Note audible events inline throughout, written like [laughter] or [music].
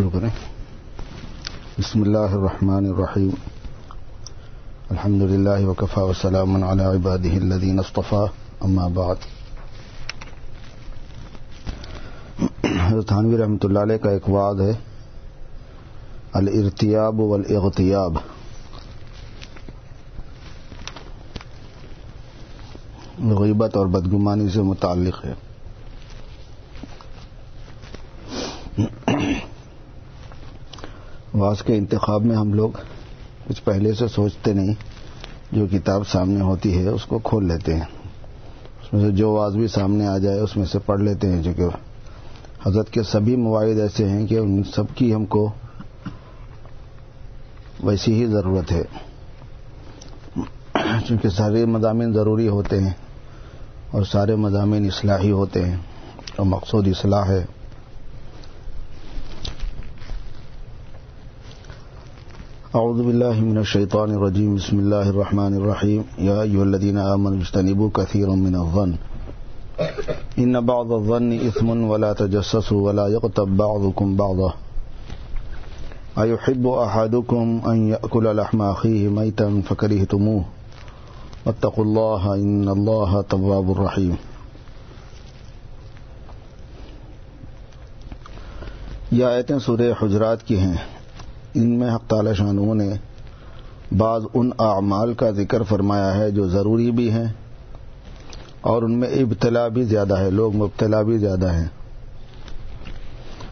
شروع کریں۔ بسم اللہ الرحمن الرحیم۔ الحمد للہ وکفا وسلام علی عباده الذین اصطفى اما بعد۔ حضرت تھانوی رحمۃ اللہ علیہ کا ایک وعد ہے، الارتیاب والاغتیاب۔ غیبت اور بدگمانی سے متعلق ہے۔ واس کے انتخاب میں ہم لوگ کچھ پہلے سے سوچتے نہیں، جو کتاب سامنے ہوتی ہے اس کو کھول لیتے ہیں۔ اس میں سے جو واز بھی سامنے آ جائے اس میں سے پڑھ لیتے ہیں، جو کہ حضرت کے سبھی مواعد ایسے ہیں کہ ان سب کی ہم کو ویسی ہی ضرورت ہے۔ چونکہ سارے مضامین ضروری ہوتے ہیں اور سارے مضامین اصلاحی ہوتے ہیں اور مقصود اصلاح ہے۔ اعوذ باللہ من الشیطان الرجیم بسم اللہ الرحمن الرحیم یا ایوہ الذین آمنوا اجتنبوا كثيرا من الظن. ان بعض الظن اثم ولا تجسسوا ولا يغتب بعضكم بعضا. ايحب احدكم ان يأكل لحم اخيه ميتا فكرهتموه. واتقوا الله ان الله تواب الرحيم یہ آیتیں سورہ حجرات کی ہیں۔ ان میں حق تعالی شانوں نے بعض ان اعمال کا ذکر فرمایا ہے جو ضروری بھی ہیں اور ان میں ابتلا بھی زیادہ ہے، لوگ مبتلا بھی زیادہ ہیں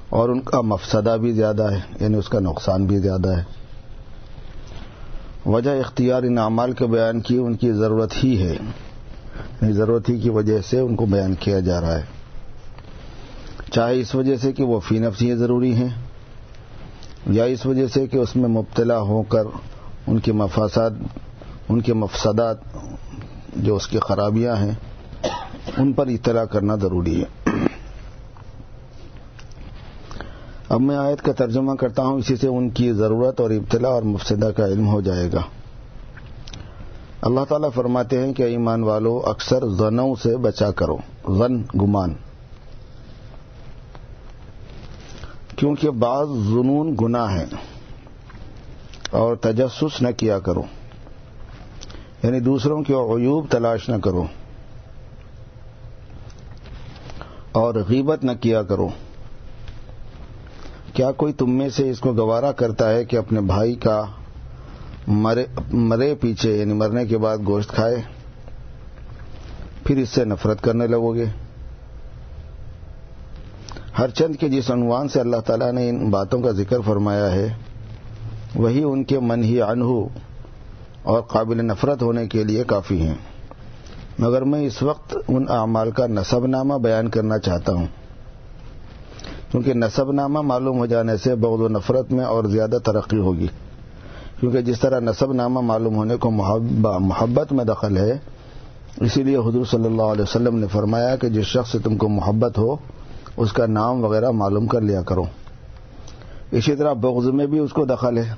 اور ان کا مفسدہ بھی زیادہ ہے یعنی اس کا نقصان بھی زیادہ ہے۔ وجہ اختیار ان اعمال کے بیان کی ان کی ضرورت ہی ہے۔ یعنی ضرورت ہی کی وجہ سے ان کو بیان کیا جا رہا ہے۔ چاہے اس وجہ سے کہ وہ فی نفسی ضروری ہیں۔ یا اس وجہ سے کہ اس میں مبتلا ہو کر ان کے مفاسات ان کے مفسدات جو اس کی خرابیاں ہیں، ان پر اطلاع کرنا ضروری ہے۔ اب میں آیت کا ترجمہ کرتا ہوں، اسی سے ان کی ضرورت اور ابتلا اور مفسدہ کا علم ہو جائے گا۔ اللہ تعالیٰ فرماتے ہیں کہ ایمان والو، اکثر زنوں سے بچا کرو غن گمان۔ کیونکہ بعض جنون گناہ ہیں اور تجسس نہ کیا کرو۔ یعنی دوسروں کے عیوب تلاش نہ کرو۔ اور غیبت نہ کیا کرو۔ کیا کوئی تم میں سے اس کو گوارا کرتا ہے کہ اپنے بھائی کا مرے مرے پیچھے یعنی مرنے کے بعد گوشت کھائے؟ پھر اس سے نفرت کرنے لگو گے۔ ہر چند کے جس عنوان سے اللہ تعالیٰ نے ان باتوں کا ذکر فرمایا ہے، وہی ان کے من ہی انہو اور قابل نفرت ہونے کے لیے کافی ہیں۔ مگر میں اس وقت ان اعمال کا نصب نامہ بیان کرنا چاہتا ہوں۔ کیونکہ نصب نامہ معلوم ہو جانے سے بغض و نفرت میں اور زیادہ ترقی ہوگی۔ کیونکہ جس طرح نصب نامہ معلوم ہونے کو محبت میں دخل ہے، اسی لیے حضور صلی اللہ علیہ وسلم نے فرمایا کہ جس شخص سے تم کو محبت ہو اس کا نام وغیرہ معلوم کر لیا کرو۔ اسی طرح بغض میں بھی اس کو دخل ہے۔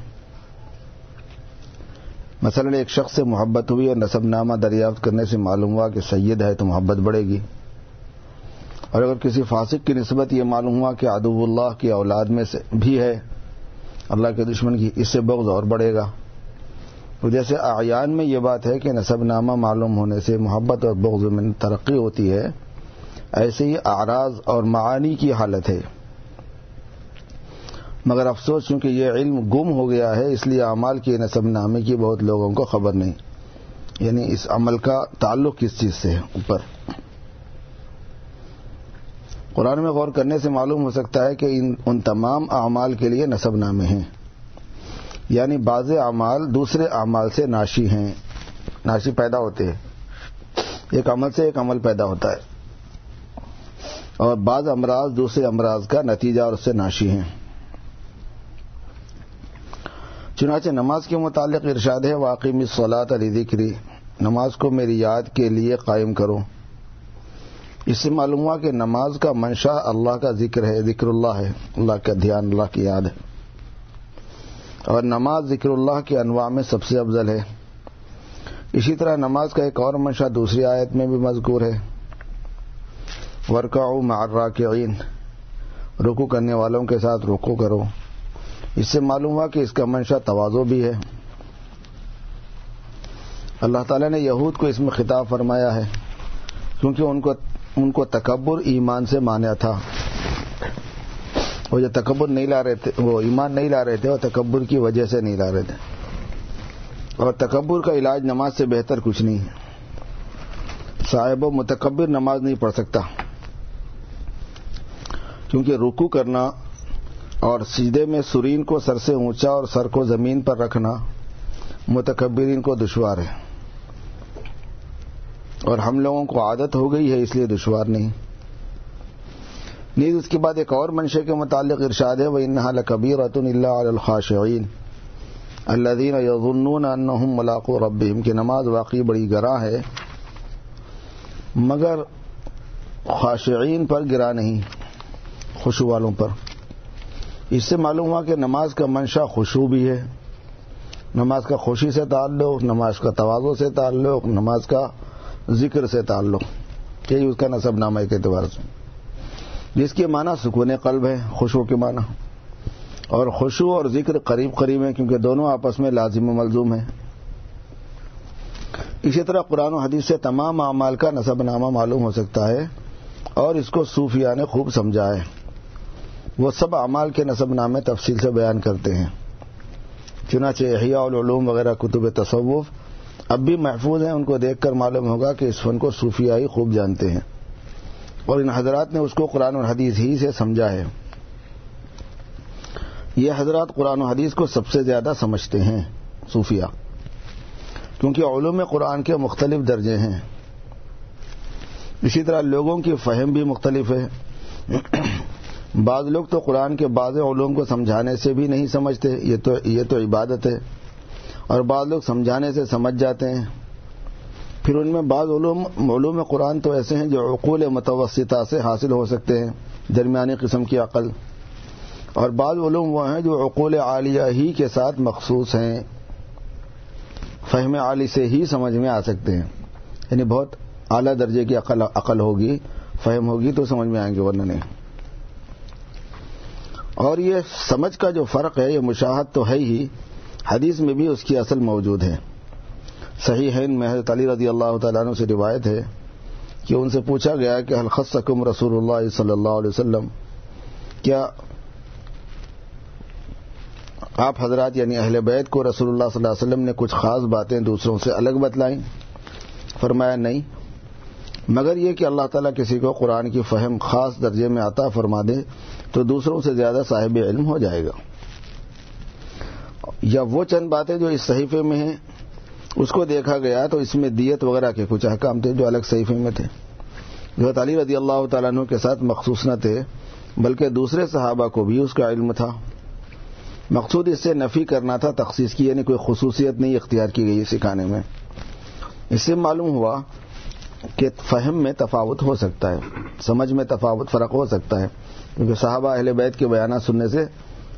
مثلا ایک شخص سے محبت ہوئی اور نصب نامہ دریافت کرنے سے معلوم ہوا کہ سید ہے تو محبت بڑھے گی۔ اور اگر کسی فاسق کی نسبت یہ معلوم ہوا کہ ادب اللہ کی اولاد میں سے بھی ہے، اللہ کے دشمن کی اس سے بغض اور بڑھے گا۔ تو جیسے اعیان میں یہ بات ہے کہ نصب نامہ معلوم ہونے سے محبت اور بغض میں ترقی ہوتی ہے ایسے ہی اعراض اور معانی کی حالت ہے۔ مگر افسوس چونکہ یہ علم گم ہو گیا ہے، اس لیے اعمال کے نصب نامے کی بہت لوگوں کو خبر نہیں۔ یعنی اس عمل کا تعلق کس چیز سے ہے؟ اوپر۔ قرآن میں غور کرنے سے معلوم ہو سکتا ہے کہ ان ان تمام اعمال کے لیے نصب نامے ہیں۔ یعنی بعض اعمال دوسرے اعمال سے ناشی ہیں، ناشی پیدا ہوتے ہیں۔ ایک عمل سے ایک عمل پیدا ہوتا ہے۔ اور بعض امراض دوسرے امراض کا نتیجہ اور اس سے ناشی ہیں۔ چنانچہ نماز کے متعلق ارشاد ہے واقعی میں علی ذکری نماز کو میری یاد کے لیے قائم کرو۔ اس سے معلوم ہوا کہ نماز کا منشا اللہ کا ذکر ہے، ذکر اللہ ہے۔ اللہ کا دھیان، اللہ کی یاد ہے۔ اور نماز ذکر اللہ کے انواع میں سب سے افضل ہے۔ اسی طرح نماز کا ایک اور منشا دوسری آیت میں بھی مذکور ہے۔ ورکا معرہ کے رکو کرنے والوں کے ساتھ رکو کرو۔ اس سے معلوم ہوا کہ اس کا منشا توازو بھی ہے۔ اللہ تعالیٰ نے یہود کو اس میں خطاب فرمایا ہے، کیونکہ ان کو ان کو تکبر ایمان سے مانا تھا۔ وہ جو تکبر نہیں لا رہے تھے، وہ ایمان نہیں لا رہے تھے وہ تکبر کی وجہ سے نہیں لا رہے تھے۔ اور تکبر کا علاج نماز سے بہتر کچھ نہیں ہے۔ صاحب و متکبر نماز نہیں پڑھ سکتا۔ کیونکہ رکو کرنا اور سیدھے میں سرین کو سر سے اونچا اور سر کو زمین پر رکھنا متکبرین کو دشوار ہے۔ اور ہم لوگوں کو عادت ہو گئی ہے اس لیے دشوار نہیں۔ نیز اس کے بعد ایک اور منشے کے متعلق ارشاد ہے وہ انحال کبیر رتن اللہ الخاشعین اللہ دین یظنون انہم ملاق و ربیم کی نماز واقعی بڑی گراں ہے، مگر خاشعین پر گرا نہیں۔ خوشو والوں پر۔ اس سے معلوم ہوا کہ نماز کا منشا خوشو بھی ہے۔ نماز کا خوشی سے تعلق، نماز کا توازو سے تعلق، نماز کا ذکر سے تعلق۔ یہی اس کا نصب نامہ کے اعتبار سے۔ جس کے معنی سکون قلب ہے، خوشو کے معنی۔ اور خوشو اور ذکر قریب قریب ہیں کیونکہ دونوں آپس میں لازم و ملزوم ہیں۔ اسی طرح قرآن و حدیث سے تمام اعمال کا نصب نامہ معلوم ہو سکتا ہے اور اس کو صوفیہ نے خوب سمجھا ہے۔ وہ سب اعمال کے نصب نامے تفصیل سے بیان کرتے ہیں۔ چنانچہ احیاء العلوم وغیرہ کتب تصوف اب بھی محفوظ ہیں، ان کو دیکھ کر معلوم ہوگا کہ اس فن کو صوفیائی خوب جانتے ہیں۔ اور ان حضرات نے اس کو قرآن و حدیث ہی سے سمجھا ہے۔ یہ حضرات قرآن و حدیث کو سب سے زیادہ سمجھتے ہیں صوفیہ کیونکہ علوم قرآن کے مختلف درجے ہیں۔ اسی طرح لوگوں کی فہم بھی مختلف ہے۔ بعض لوگ تو قرآن کے بعض علوم کو سمجھانے سے بھی نہیں سمجھتے، یہ تو یہ تو عبادت ہے۔ اور بعض لوگ سمجھانے سے سمجھ جاتے ہیں۔ پھر ان میں بعض علوم علوم قرآن تو ایسے ہیں جو عقول متوسطہ سے حاصل ہو سکتے ہیں، درمیانی قسم کی عقل۔ اور بعض علوم وہ ہیں جو عقول عالیہ ہی کے ساتھ مخصوص ہیں۔ فہم عالی سے ہی سمجھ میں آ سکتے ہیں۔ یعنی بہت اعلیٰ درجے کی عقل عقل ہوگی، فہم ہوگی تو سمجھ میں آئیں گے، ورنہ نہیں۔ اور یہ سمجھ کا جو فرق ہے، یہ مشاہد تو ہے ہی۔ حدیث میں بھی اس کی اصل موجود ہے۔ صحیح ہے میں حضرت علی رضی اللہ تعالیٰ عنہ سے روایت ہے کہ ان سے پوچھا گیا کہ الخصکم رسول اللہ صلی اللہ علیہ وسلم؟ کیا آپ حضرات یعنی اہل بیت کو رسول اللہ صلی اللہ علیہ وسلم نے کچھ خاص باتیں دوسروں سے الگ بتلائیں؟ فرمایا، نہیں۔ مگر یہ کہ اللہ تعالیٰ کسی کو قرآن کی فہم خاص درجے میں عطا فرما دے تو دوسروں سے زیادہ صاحب علم ہو جائے گا۔ یا وہ چند باتیں جو اس صحیفے میں ہیں، اس کو دیکھا گیا تو اس میں دیت وغیرہ کے کچھ احکام تھے جو الگ صحیفے میں تھے۔ جو تعلی رضی اللہ تعالیٰ عنہ کے ساتھ مخصوص نہ تھے، بلکہ دوسرے صحابہ کو بھی اس کا علم تھا۔ مقصود اس سے نفی کرنا تھا، تخصیص کی یعنی کوئی خصوصیت نہیں اختیار کی گئی سکھانے میں۔ اس سے معلوم ہوا کہ فہم میں تفاوت ہو سکتا ہے، سمجھ میں تفاوت، فرق ہو سکتا ہے۔ کیونکہ صحابہ اہل بیت کے بیانات سننے سے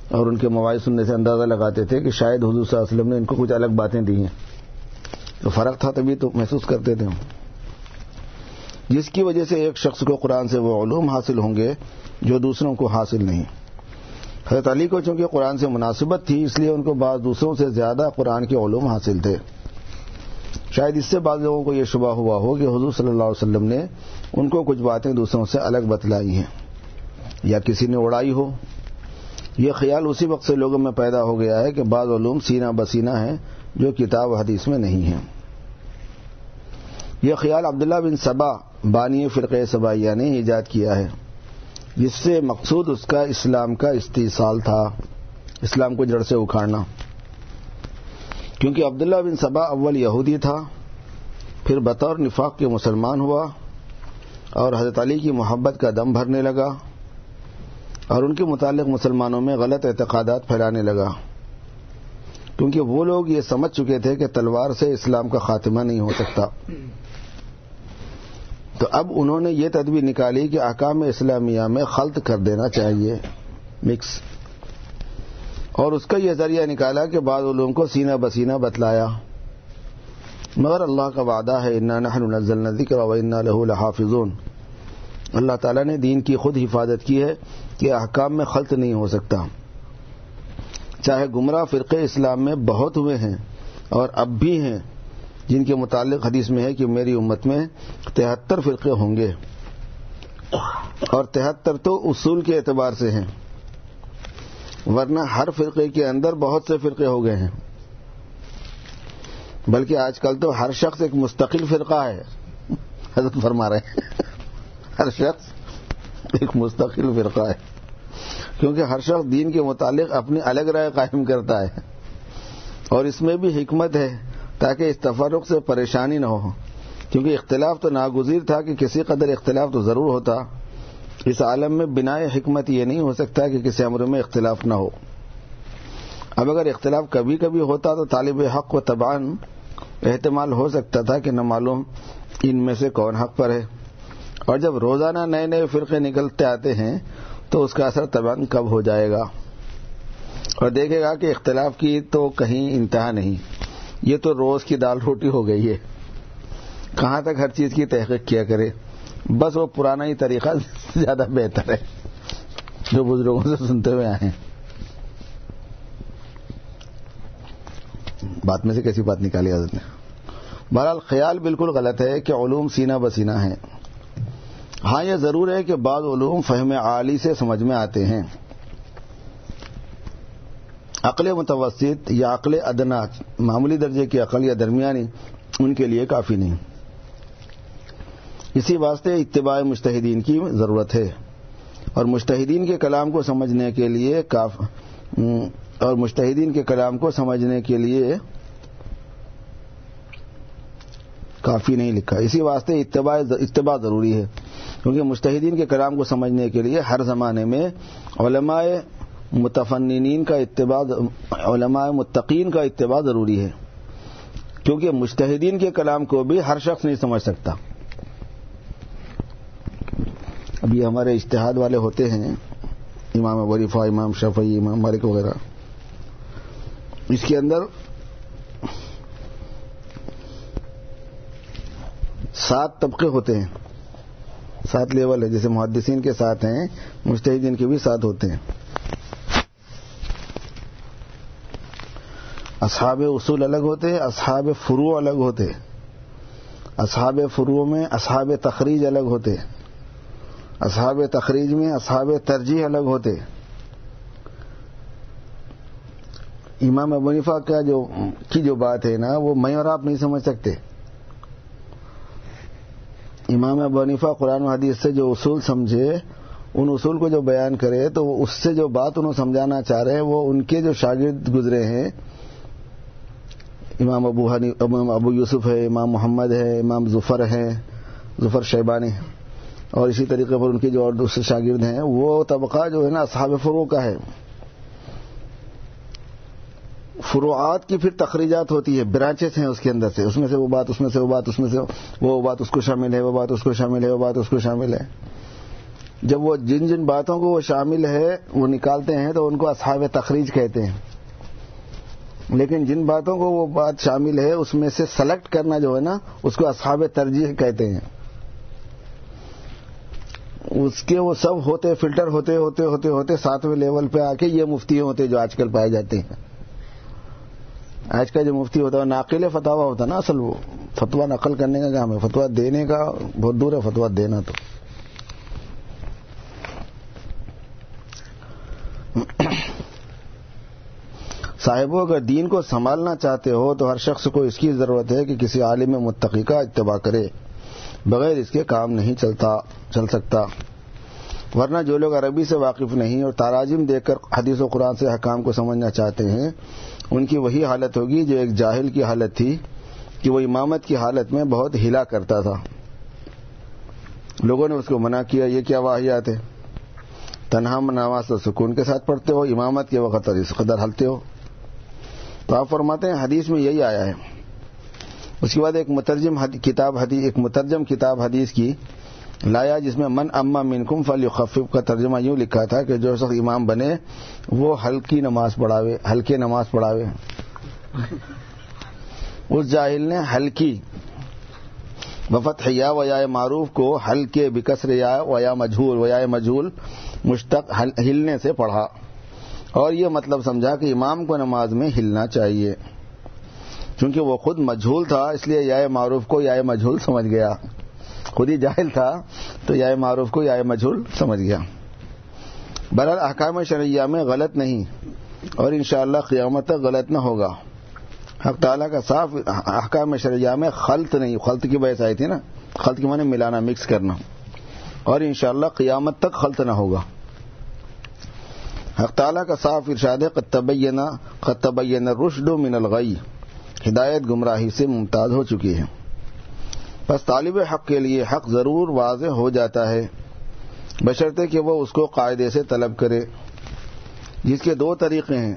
اور ان کے مواعظ سننے سے اندازہ لگاتے تھے کہ شاید حضور صلی اللہ علیہ وسلم نے ان کو کچھ الگ باتیں دی ہیں۔ تو فرق تھا تبھی تو محسوس کرتے تھے جس کی وجہ سے ایک شخص کو قرآن سے وہ علوم حاصل ہوں گے جو دوسروں کو حاصل نہیں۔ حضرت علی کو چونکہ قرآن سے مناسبت تھی، اس لیے ان کو بعض دوسروں سے زیادہ قرآن کے علوم حاصل تھے۔ شاید اس سے بعض لوگوں کو یہ شبہ ہوا ہو کہ حضور صلی اللہ علیہ وسلم نے ان کو کچھ باتیں دوسروں سے الگ بتلائی ہیں، یا کسی نے اڑائی ہو۔ یہ خیال اسی وقت سے لوگوں میں پیدا ہو گیا ہے کہ بعض علوم سینہ بسینہ ہیں جو کتاب حدیث میں نہیں ہیں۔ یہ خیال عبداللہ بن سبا بانی فرقہ سبائیہ نے ایجاد کیا ہے، جس سے مقصود اس کا اسلام کا استحصال تھا، اسلام کو جڑ سے اکھاڑنا۔ کیونکہ عبداللہ بن سبا اول یہودی تھا، پھر بطور نفاق کے مسلمان ہوا اور حضرت علی کی محبت کا دم بھرنے لگا اور ان کے متعلق مسلمانوں میں غلط اعتقادات پھیلانے لگا۔ کیونکہ وہ لوگ یہ سمجھ چکے تھے کہ تلوار سے اسلام کا خاتمہ نہیں ہو سکتا۔ تو اب انہوں نے یہ تدبیر نکالی کہ احکام اسلامیہ میں خلط کر دینا چاہیے مکس اور اس کا یہ ذریعہ نکالا کہ بعض علوم کو سینہ بسینہ بتلایا۔ مگر اللہ کا وعدہ ہے، انا نحن نزلنا ذکر و انا له لحافظون۔ اللہ تعالیٰ نے دین کی خود حفاظت کی ہے کہ احکام میں خلط نہیں ہو سکتا۔ چاہے گمراہ فرقے اسلام میں بہت ہوئے ہیں اور اب بھی ہیں، جن کے متعلق حدیث میں ہے کہ میری امت میں تہتر فرقے ہوں گے۔ اور تہتر تو اصول کے اعتبار سے ہیں۔ ورنہ ہر فرقے کے اندر بہت سے فرقے ہو گئے ہیں۔ بلکہ آج کل تو ہر شخص ایک مستقل فرقہ ہے۔ حضرت فرما رہے ہیں۔ ہر شخص ایک مستقل فرقہ ہے۔ کیونکہ ہر شخص دین کے متعلق اپنی الگ رائے قائم کرتا ہے۔ اور اس میں بھی حکمت ہے تاکہ اس تفرق سے پریشانی نہ ہو۔ کیونکہ اختلاف تو ناگزیر تھا کہ کسی قدر اختلاف تو ضرور ہوتا۔ اس عالم میں بنا حکمت یہ نہیں ہو سکتا کہ کسی عمر میں اختلاف نہ ہو۔ اب اگر اختلاف کبھی کبھی ہوتا تو طالب حق و تبان احتمال ہو سکتا تھا کہ نہ معلوم ان میں سے کون حق پر ہے۔ اور جب روزانہ نئے نئے فرقے نکلتے آتے ہیں تو اس کا اثر تبان کب ہو جائے گا؟ اور دیکھے گا کہ اختلاف کی تو کہیں انتہا نہیں، یہ تو روز کی دال روٹی ہو گئی ہے۔ کہاں تک ہر چیز کی تحقیق کیا کرے؟ بس وہ پرانا ہی طریقہ [laughs] زیادہ بہتر ہے، جو بزرگوں سے سنتے ہوئے آئے ہیں۔ بات میں سے کیسی بات نکالی حضرت نے؟ بہرحال خیال بالکل غلط ہے کہ علوم سینہ بسینہ ہیں۔ ہاں یہ ضرور ہے کہ بعض علوم فہم عالی سے سمجھ میں آتے ہیں۔ عقل متوسط یا عقل ادنا، معمولی درجے کی عقل یا درمیانی، ان کے لیے کافی نہیں۔ اسی واسطے اتباع مشتحدین کی ضرورت ہے۔ اور مشتحدین کے کلام کو سمجھنے کے لیے کاف اور مشتحدین کے کلام کو سمجھنے کے لیے کافی نہیں لکھا۔ اسی واسطے اتباع اتباع ضروری ہے۔ کیونکہ مشتحدین کے کلام کو سمجھنے کے لیے ہر زمانے میں علماء متفنین کا اتباع، علماء متقین کا اتباع ضروری ہے۔ کیونکہ مشتحدین کے کلام کو بھی ہر شخص نہیں سمجھ سکتا۔ اب یہ ہمارے اشتہاد والے ہوتے ہیں، امام وریفہ امام شفعی امام مالک وغیرہ۔ اس کے اندر سات طبقے ہوتے ہیں۔ سات لیول ہے جیسے محدثین کے ساتھ ہیں مشتحدین کے بھی ساتھ ہوتے ہیں۔ اصحاب اصول الگ ہوتے، اصحاب فرو الگ ہوتے۔ اصحاب فرو میں اصحاب تخریج الگ ہوتے۔ اصحاب تخریج میں اصحاب ترجیح الگ ہوتے۔ امام ابنیفا کا جو کی جو بات ہے نا، وہ میں اور آپ نہیں سمجھ سکتے۔ امام ابنیفا قرآن و حدیث سے جو اصول سمجھے، ان اصول کو جو بیان کرے، تو اس سے جو بات انہوں سمجھانا چاہ رہے ہیں، وہ ان کے جو شاگرد گزرے ہیں۔ امام ابو امام ابو یوسف ہے، امام محمد ہے، امام ظفر ہے، ظفر شیبانی۔ اور اسی طریقے پر ان کے جو اور دوسرے شاگرد ہیں، وہ طبقہ جو ہے نا اصحاب فرو کا ہے۔ فروعات کی پھر تخریجات ہوتی ہے، برانچز ہیں اس کے اندر سے۔ اس میں سے وہ بات، اس میں سے وہ بات، اس میں سے وہ بات، اس کو شامل ہے، وہ بات، اس کو شامل ہے، وہ بات، اس کو شامل ہے۔ جب وہ جن جن باتوں کو وہ شامل ہے، وہ نکالتے ہیں تو ان کو اصحاب تخریج کہتے ہیں۔ لیکن جن باتوں کو وہ بات شامل ہے، اس میں سے سلیکٹ کرنا جو ہے نا، اس کو اصحاب ترجیح کہتے ہیں۔ اس کے وہ سب ہوتے فلٹر ہوتے ہوتے ہوتے ہوتے ساتویں لیول پہ آ کے یہ مفتی ہوتے جو آج کل پائے جاتے ہیں۔ آج کا جو مفتی ہوتا ہے ناقل فتوا ہوتا نا، اصل وہ فتوا نقل کرنے کا کام ہے۔ فتوا دینے کا بہت دور ہے فتوا دینا تو۔ صاحبوں اگر دین کو سنبھالنا چاہتے ہو تو ہر شخص کو اس کی ضرورت ہے کہ کسی عالم متقی کا اتباع کرے۔ بغیر اس کے کام نہیں چلتا، چل سکتا۔ ورنہ جو لوگ عربی سے واقف نہیں اور تاراجم دیکھ کر حدیث و قرآن سے حکام کو سمجھنا چاہتے ہیں، ان کی وہی حالت ہوگی جو ایک جاہل کی حالت تھی کہ وہ امامت کی حالت میں بہت ہلا کرتا تھا۔ لوگوں نے اس کو منع کیا، یہ کیا واحیات ہے تنہا نواز تو سکون کے ساتھ پڑھتے ہو، امامت کے وقت اس قدر ہلتے ہو۔ تو آپ فرماتے ہیں، حدیث میں یہی آیا ہے۔ اس کے بعد ایک مترجم کتاب حدیث ایک مترجم کتاب حدیث کی لایا جس میں من اما منکم فل خفیف کا ترجمہ یوں لکھا تھا کہ جو شخص امام بنے وہ ہلکی نماز پڑھاوے ہلکے نماز پڑھاوے اس جاہل نے ہلکی وفت یا و یا معروف کو حل کے بکسر یا و یا مجھول و یا مجھول مشتق ہلنے سے پڑھا۔ اور یہ مطلب سمجھا کہ امام کو نماز میں ہلنا چاہیے۔ چونکہ وہ خود مجھول تھا، اس لیے یا معروف کو یا مجھول سمجھ گیا۔ خود ہی جاہل تھا، تو یا معروف کو یا مجھول سمجھ گیا۔ برحال احکام شرعیہ میں غلط نہیں، اور انشاءاللہ قیامت تک غلط نہ ہوگا۔ حق تعالیٰ کا صاف احکام شرعیہ میں خلط نہیں، خلط کی وجہ سے آئی تھی نا۔ خلط کی معنی ملانا مکس کرنا۔ اور انشاءاللہ قیامت تک خلط نہ ہوگا۔ حق تعالیٰ کا صاف ارشاد قطبینہ قطبین رشد من الغی ہدایت گمراہی سے ممتاز ہو چکی ہے بس طالب حق کے لیے حق ضرور واضح ہو جاتا ہے۔ بشرطے کہ وہ اس کو قاعدے سے طلب کرے۔ جس کے دو طریقے ہیں۔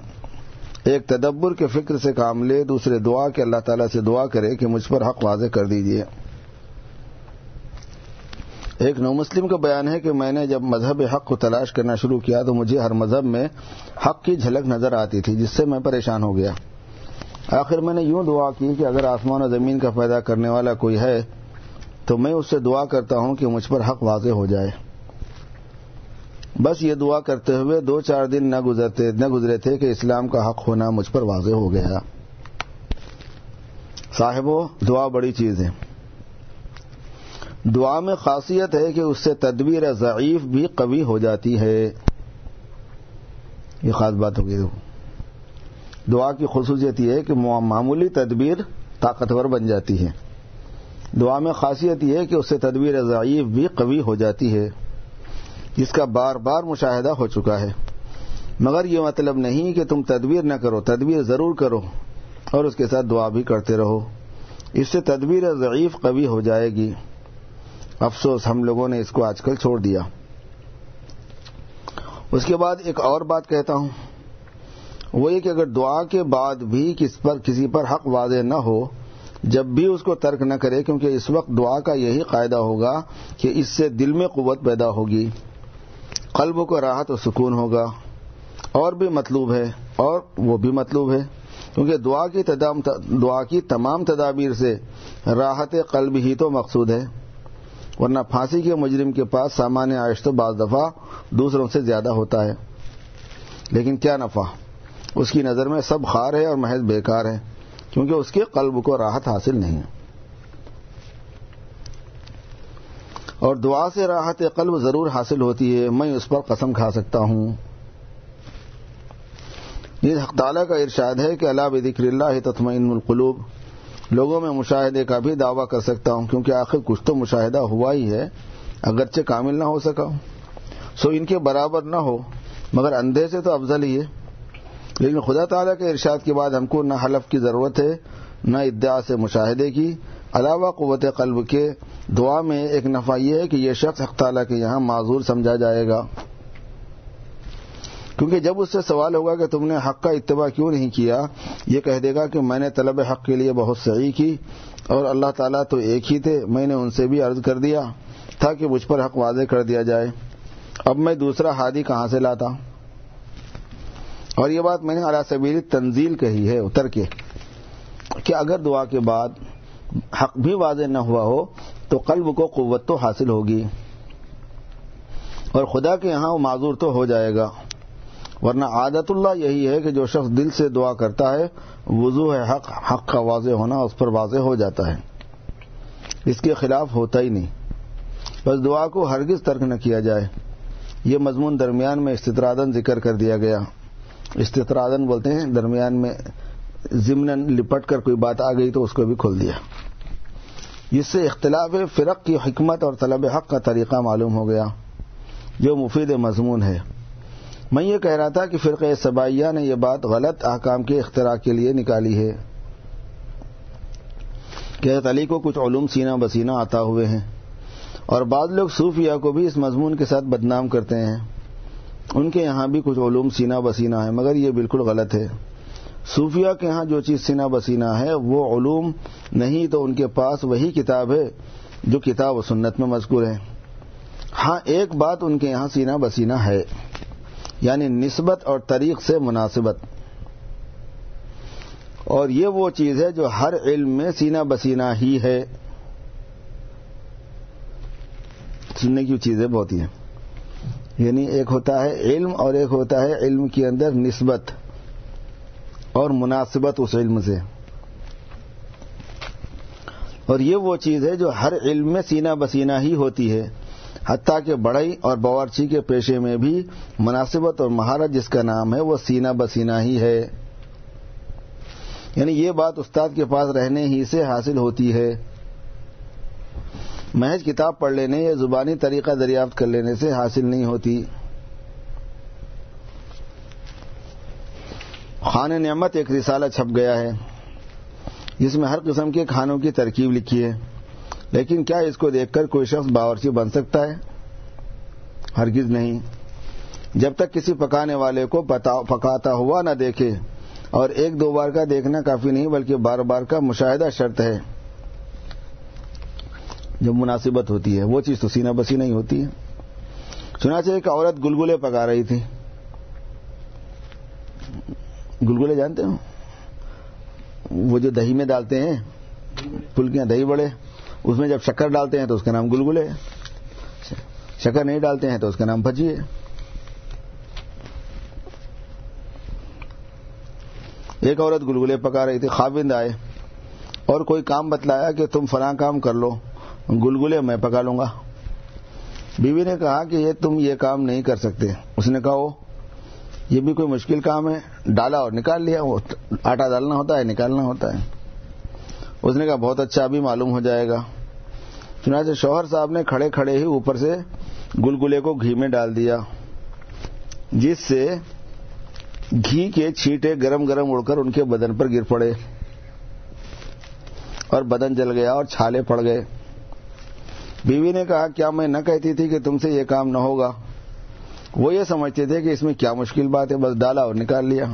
ایک تدبر کے فکر سے کام لے، دوسرے دعا کہ اللہ تعالیٰ سے دعا کرے کہ مجھ پر حق واضح کر دیجیے ایک نو مسلم کا بیان ہے کہ میں نے جب مذہب حق کو تلاش کرنا شروع کیا تو مجھے ہر مذہب میں حق کی جھلک نظر آتی تھی، جس سے میں پریشان ہو گیا۔ آخر میں نے یوں دعا کی کہ اگر آسمان و زمین کا پیدا کرنے والا کوئی ہے تو میں اس سے دعا کرتا ہوں کہ مجھ پر حق واضح ہو جائے۔ بس یہ دعا کرتے ہوئے دو چار دن نہ گزرتے نہ گزرے تھے کہ اسلام کا حق ہونا مجھ پر واضح ہو گیا۔ صاحبو، دعا بڑی چیز ہے۔ دعا میں خاصیت ہے کہ اس سے تدبیر ضعیف بھی قوی ہو جاتی ہے۔ یہ خاص بات ہوگی دعا کی خصوصیت یہ ہے کہ معمولی تدبیر طاقتور بن جاتی ہے۔ دعا میں خاصیت یہ ہے کہ اس سے تدبیر ضعیف بھی قوی ہو جاتی ہے، جس کا بار بار مشاہدہ ہو چکا ہے۔ مگر یہ مطلب نہیں کہ تم تدبیر نہ کرو، تدبیر ضرور کرو اور اس کے ساتھ دعا بھی کرتے رہو۔ اس سے تدبیر ضعیف قوی ہو جائے گی۔ افسوس، ہم لوگوں نے اس کو آج کل چھوڑ دیا۔ اس کے بعد ایک اور بات کہتا ہوں۔ وہ یہ کہ اگر دعا کے بعد بھی کس پر کسی پر حق واضح نہ ہو، جب بھی اس کو ترک نہ کرے، کیونکہ اس وقت دعا کا یہی قاعدہ ہوگا کہ اس سے دل میں قوت پیدا ہوگی، قلب کو راحت و سکون ہوگا، اور بھی مطلوب ہے، اور وہ بھی مطلوب ہے، کیونکہ دعا کی دعا کی تمام تدابیر سے راحت قلب ہی تو مقصود ہے، ورنہ پھانسی کے مجرم کے پاس سامان عائش تو بعض دفعہ دوسروں سے زیادہ ہوتا ہے۔ لیکن کیا نفع؟ اس کی نظر میں سب خار ہے اور محض بیکار ہے کیونکہ اس کے قلب کو راحت حاصل نہیں ہے۔ اور دعا سے راحت قلب ضرور حاصل ہوتی ہے، میں اس پر قسم کھا سکتا ہوں۔ یہ حق تعالیٰ کا ارشاد ہے کہ اللہ بکر اللہ تطمئن القلوب، لوگوں میں مشاہدے کا بھی دعویٰ کر سکتا ہوں، کیونکہ آخر کچھ تو مشاہدہ ہوا ہی ہے، اگرچہ کامل نہ ہو سکا۔ سو ان کے برابر نہ ہو، مگر اندھے سے تو افضل ہی ہے۔ لیکن خدا تعالیٰ کے ارشاد کے بعد ہم کو نہ حلف کی ضرورت ہے، نہ ادعا سے مشاہدے کی۔ علاوہ قوت قلب کے دعا میں ایک نفع یہ ہے کہ یہ شخص حق تعالیٰ کے یہاں معذور سمجھا جائے گا۔ کیونکہ جب اس سے سوال ہوگا کہ تم نے حق کا اتباع کیوں نہیں کیا، یہ کہہ دے گا کہ میں نے طلب حق کے لیے بہت صحیح کی اور اللہ تعالیٰ تو ایک ہی تھے، میں نے ان سے بھی عرض کر دیا تھا کہ مجھ پر حق واضح کر دیا جائے۔ اب میں دوسرا ہادی کہاں سے لاتا؟ اور یہ بات میں نے اعلیٰ سبیری تنزیل کہی ہے، اتر کے، کہ اگر دعا کے بعد حق بھی واضح نہ ہوا ہو، تو قلب کو قوت تو حاصل ہوگی۔ اور خدا کے یہاں وہ معذور تو ہو جائے گا۔ ورنہ عادت اللہ یہی ہے کہ جو شخص دل سے دعا کرتا ہے، وضو ہے حق حق کا واضح ہونا اس پر واضح ہو جاتا ہے۔ اس کے خلاف ہوتا ہی نہیں۔ بس دعا کو ہرگز ترک نہ کیا جائے۔ یہ مضمون درمیان میں استطرادن ذکر کر دیا گیا۔ استطرادن بولتے ہیں، درمیان میں ضمن لپٹ کر کوئی بات آ گئی تو اس کو بھی کھول دیا۔ جس سے اختلاف فرق کی حکمت اور طلب حق کا طریقہ معلوم ہو گیا، جو مفید مضمون ہے۔ میں یہ کہہ رہا تھا کہ فرقہ سبائیہ نے یہ بات غلط احکام کے اختراع کے لیے نکالی ہے۔ کہ علی کو کچھ علوم سینہ بسینہ آتا ہوئے ہیں، اور بعض لوگ صوفیہ کو بھی اس مضمون کے ساتھ بدنام کرتے ہیں۔ ان کے یہاں بھی کچھ علوم سینہ بسینہ ہے مگر یہ بالکل غلط ہے۔ صوفیہ کے یہاں جو چیز سینہ بسینہ ہے، وہ علوم نہیں، تو ان کے پاس وہی کتاب ہے جو کتاب و سنت میں مذکور ہے۔ ہاں ایک بات ان کے یہاں سینہ بسینہ ہے یعنی نسبت اور طریق سے مناسبت۔ اور یہ وہ چیز ہے جو ہر علم میں سینہ بسینہ ہی ہے۔ سننے کی چیزیں بہت ہی ہیں۔ یعنی ایک ہوتا ہے علم اور ایک ہوتا ہے علم کے اندر نسبت اور مناسبت اس علم سے۔ اور یہ وہ چیز ہے جو ہر علم میں سینہ بسینہ ہی ہوتی ہے۔ حتیٰ کہ بڑئی اور باورچی کے پیشے میں بھی مناسبت اور مہارت جس کا نام ہے وہ سینہ بسینہ ہی ہے۔ یعنی یہ بات استاد کے پاس رہنے ہی سے حاصل ہوتی ہے۔ محض کتاب پڑھ لینے یا زبانی طریقہ دریافت کر لینے سے حاصل نہیں ہوتی۔ خان نعمت ایک رسالہ چھپ گیا ہے، جس میں ہر قسم کے کھانوں کی ترکیب لکھی ہے، لیکن کیا اس کو دیکھ کر کوئی شخص باورچی بن سکتا ہے؟ ہرگز نہیں۔ جب تک کسی پکانے والے کو پکاتا ہوا نہ دیکھے، اور ایک دو بار کا دیکھنا کافی نہیں، بلکہ بار بار کا مشاہدہ شرط ہے۔ جب مناسبت ہوتی ہے، وہ چیز تو سینہ بسی نہیں ہوتی ہے۔ چنانچہ ایک عورت گلگلے پکا رہی تھی۔ گلگلے جانتے ہو؟ وہ جو دہی میں ڈالتے ہیں، پھلکیاں دہی بڑے اس میں جب شکر ڈالتے ہیں تو اس کا نام گلگلے شکر نہیں ڈالتے ہیں تو اس کا نام بھجی ہے۔ ایک عورت گلگلے پکا رہی تھی خابند آئے اور کوئی کام بتلایا کہ تم فلاں کام کر لو۔ گلگلے میں پکا لوں گا۔ بیوی نے کہا کہ یہ تم یہ کام نہیں کر سکتے۔ اس نے کہا وہ یہ بھی کوئی مشکل کام ہے۔ ڈالا اور نکال لیا۔ وہ آٹا ڈالنا ہوتا ہے، نکالنا ہوتا ہے۔ اس نے کہا، بہت اچھا ابھی معلوم ہو جائے گا۔ چنانچہ شوہر صاحب نے کھڑے کھڑے ہی اوپر سے گلگلے کو گھی میں ڈال دیا، جس سے گھی کے چھیٹے گرم گرم اڑ کر ان کے بدن پر گر پڑے اور بدن جل گیا اور چھالے پڑ گئے۔ بیوی نے کہا، کیا میں نہ کہتی تھی کہ تم سے یہ کام نہ ہوگا؟ وہ یہ سمجھتے تھے کہ اس میں کیا مشکل بات ہے، بس ڈالا اور نکال لیا۔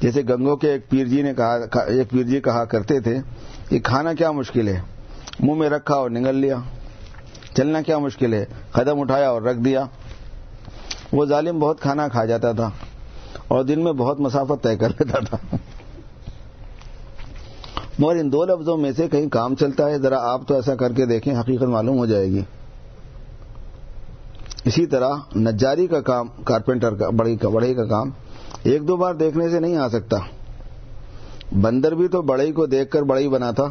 جیسے گنگو کے ایک پیر جی نے کہا، ایک پیر جی کہا کرتے تھے کہ کھانا کیا مشکل ہے؟ منہ میں رکھا اور نگل لیا۔ چلنا کیا مشکل ہے؟ قدم اٹھایا اور رکھ دیا۔ وہ ظالم بہت کھانا کھا جاتا تھا اور دن میں بہت مسافت طے کر لیتا تھا۔ مگر ان دو لفظوں میں سے کہیں کام چلتا ہے، ذرا آپ تو ایسا کر کے دیکھیں، حقیقت معلوم ہو جائے گی۔ اسی طرح نجاری کا کام کارپینٹر کا، بڑی کا بڑھئی کا کام ایک دو بار دیکھنے سے نہیں آ سکتا۔ بندر بھی تو بڑئی کو دیکھ کر بڑئی بنا تھا۔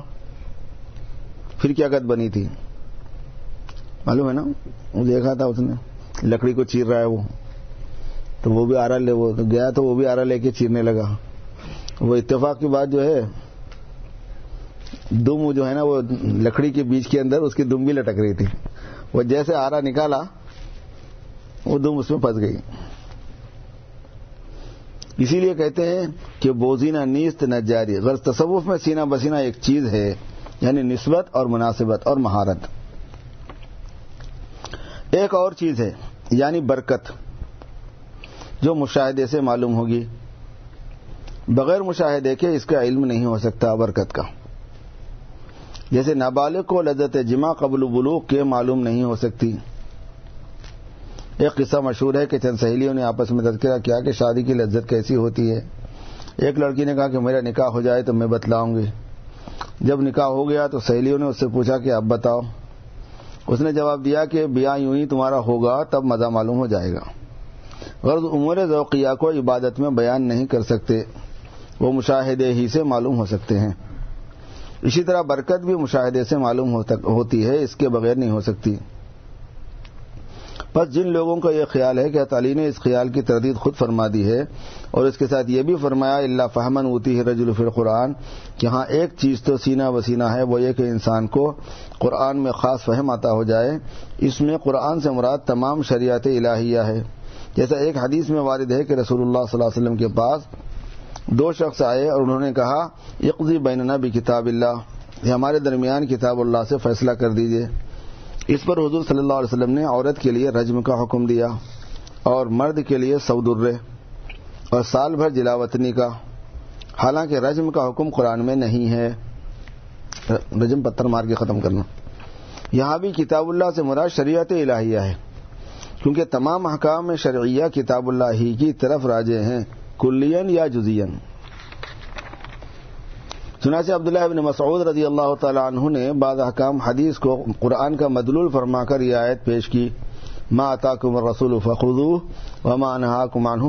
پھر کیا قد بنی تھی؟ معلوم ہے نا؟ وہ دیکھا تھا اس نے۔ لکڑی کو چیر رہا ہے وہ۔ تو وہ بھی آرا لے، وہ گیا تو وہ بھی آرا لے کے چیرنے لگا۔ وہ اتفاق کی بات جو ہے دم جو ہے نا وہ لکڑی کے بیچ کے اندر اس کی دم بھی لٹک رہی تھی۔ وہ جیسے آرا نکالا، وہ دم اس میں پھنس گئی۔ اسی لیے کہتے ہیں کہ بوزینہ نیست نہ جاری۔ غرض تصوف میں سینہ بسینہ ایک چیز ہے یعنی نسبت اور مناسبت اور مہارت۔ ایک اور چیز ہے یعنی برکت، جو مشاہدے سے معلوم ہوگی۔ بغیر مشاہدے کے اس کا علم نہیں ہو سکتا برکت کا۔ جیسے نابالغ کو لذت جمع قبل بلوغ کے معلوم نہیں ہو سکتی۔ ایک قصہ مشہور ہے کہ چند سہیلیوں نے آپس میں تذکرہ کیا کہ شادی کی لذت کیسی ہوتی ہے۔ ایک لڑکی نے کہا کہ میرا نکاح ہو جائے تو میں بتلاؤں گی۔ جب نکاح ہو گیا تو سہیلیوں نے اس سے پوچھا کہ اب بتاؤ۔ اس نے جواب دیا کہ بیاہ یوں ہی تمہارا ہوگا، تب مزہ معلوم ہو جائے گا۔ غرض عمر ذوقیہ کو عبادت میں بیان نہیں کر سکتے۔ وہ مشاہدے ہی سے معلوم ہو سکتے ہیں۔ اسی طرح برکت بھی مشاہدے سے معلوم ہوتی ہے، اس کے بغیر نہیں ہو سکتی۔ بس جن لوگوں کا یہ خیال ہے کہ تعلی نے اس خیال کی تردید خود فرما دی ہے، اور اس کے ساتھ یہ بھی فرمایا اللہ فہمن ہوتی ہے رج الفر قرآن کہ ہاں ایک چیز تو سینہ وسینہ ہے، وہ یہ کہ انسان کو قرآن میں خاص فہم آتا ہو جائے۔ اس میں قرآن سے مراد تمام شریعت الہیہ ہے۔ جیسا ایک حدیث میں وارد ہے کہ رسول اللہ صلی اللہ علیہ وسلم کے پاس دو شخص آئے اور انہوں نے کہا یقضی بیننا بھی کتاب اللہ، یہ ہمارے درمیان کتاب اللہ سے فیصلہ کر دیجیے۔ اس پر حضور صلی اللہ علیہ وسلم نے عورت کے لیے رجم کا حکم دیا اور مرد کے لیے سعودرے اور سال بھر جلاوطنی کا۔ حالانکہ رجم کا حکم قرآن میں نہیں ہے۔ رجم پتھر مار کے ختم کرنا۔ یہاں بھی کتاب اللہ سے مراد شریعت الہیہ ہے، کیونکہ تمام حکام میں شرعیہ کتاب اللہ ہی کی طرف راجے ہیں۔ کلین یا جزین؟ چنانچہ عبداللہ ابن مسعود رضی اللہ تعالیٰ عنہ نے بعض احکام حدیث کو قرآن کا مدلول فرما کر یہ آیت پیش کی، ما عطا کمر رسول فخو و ماں انہا کمان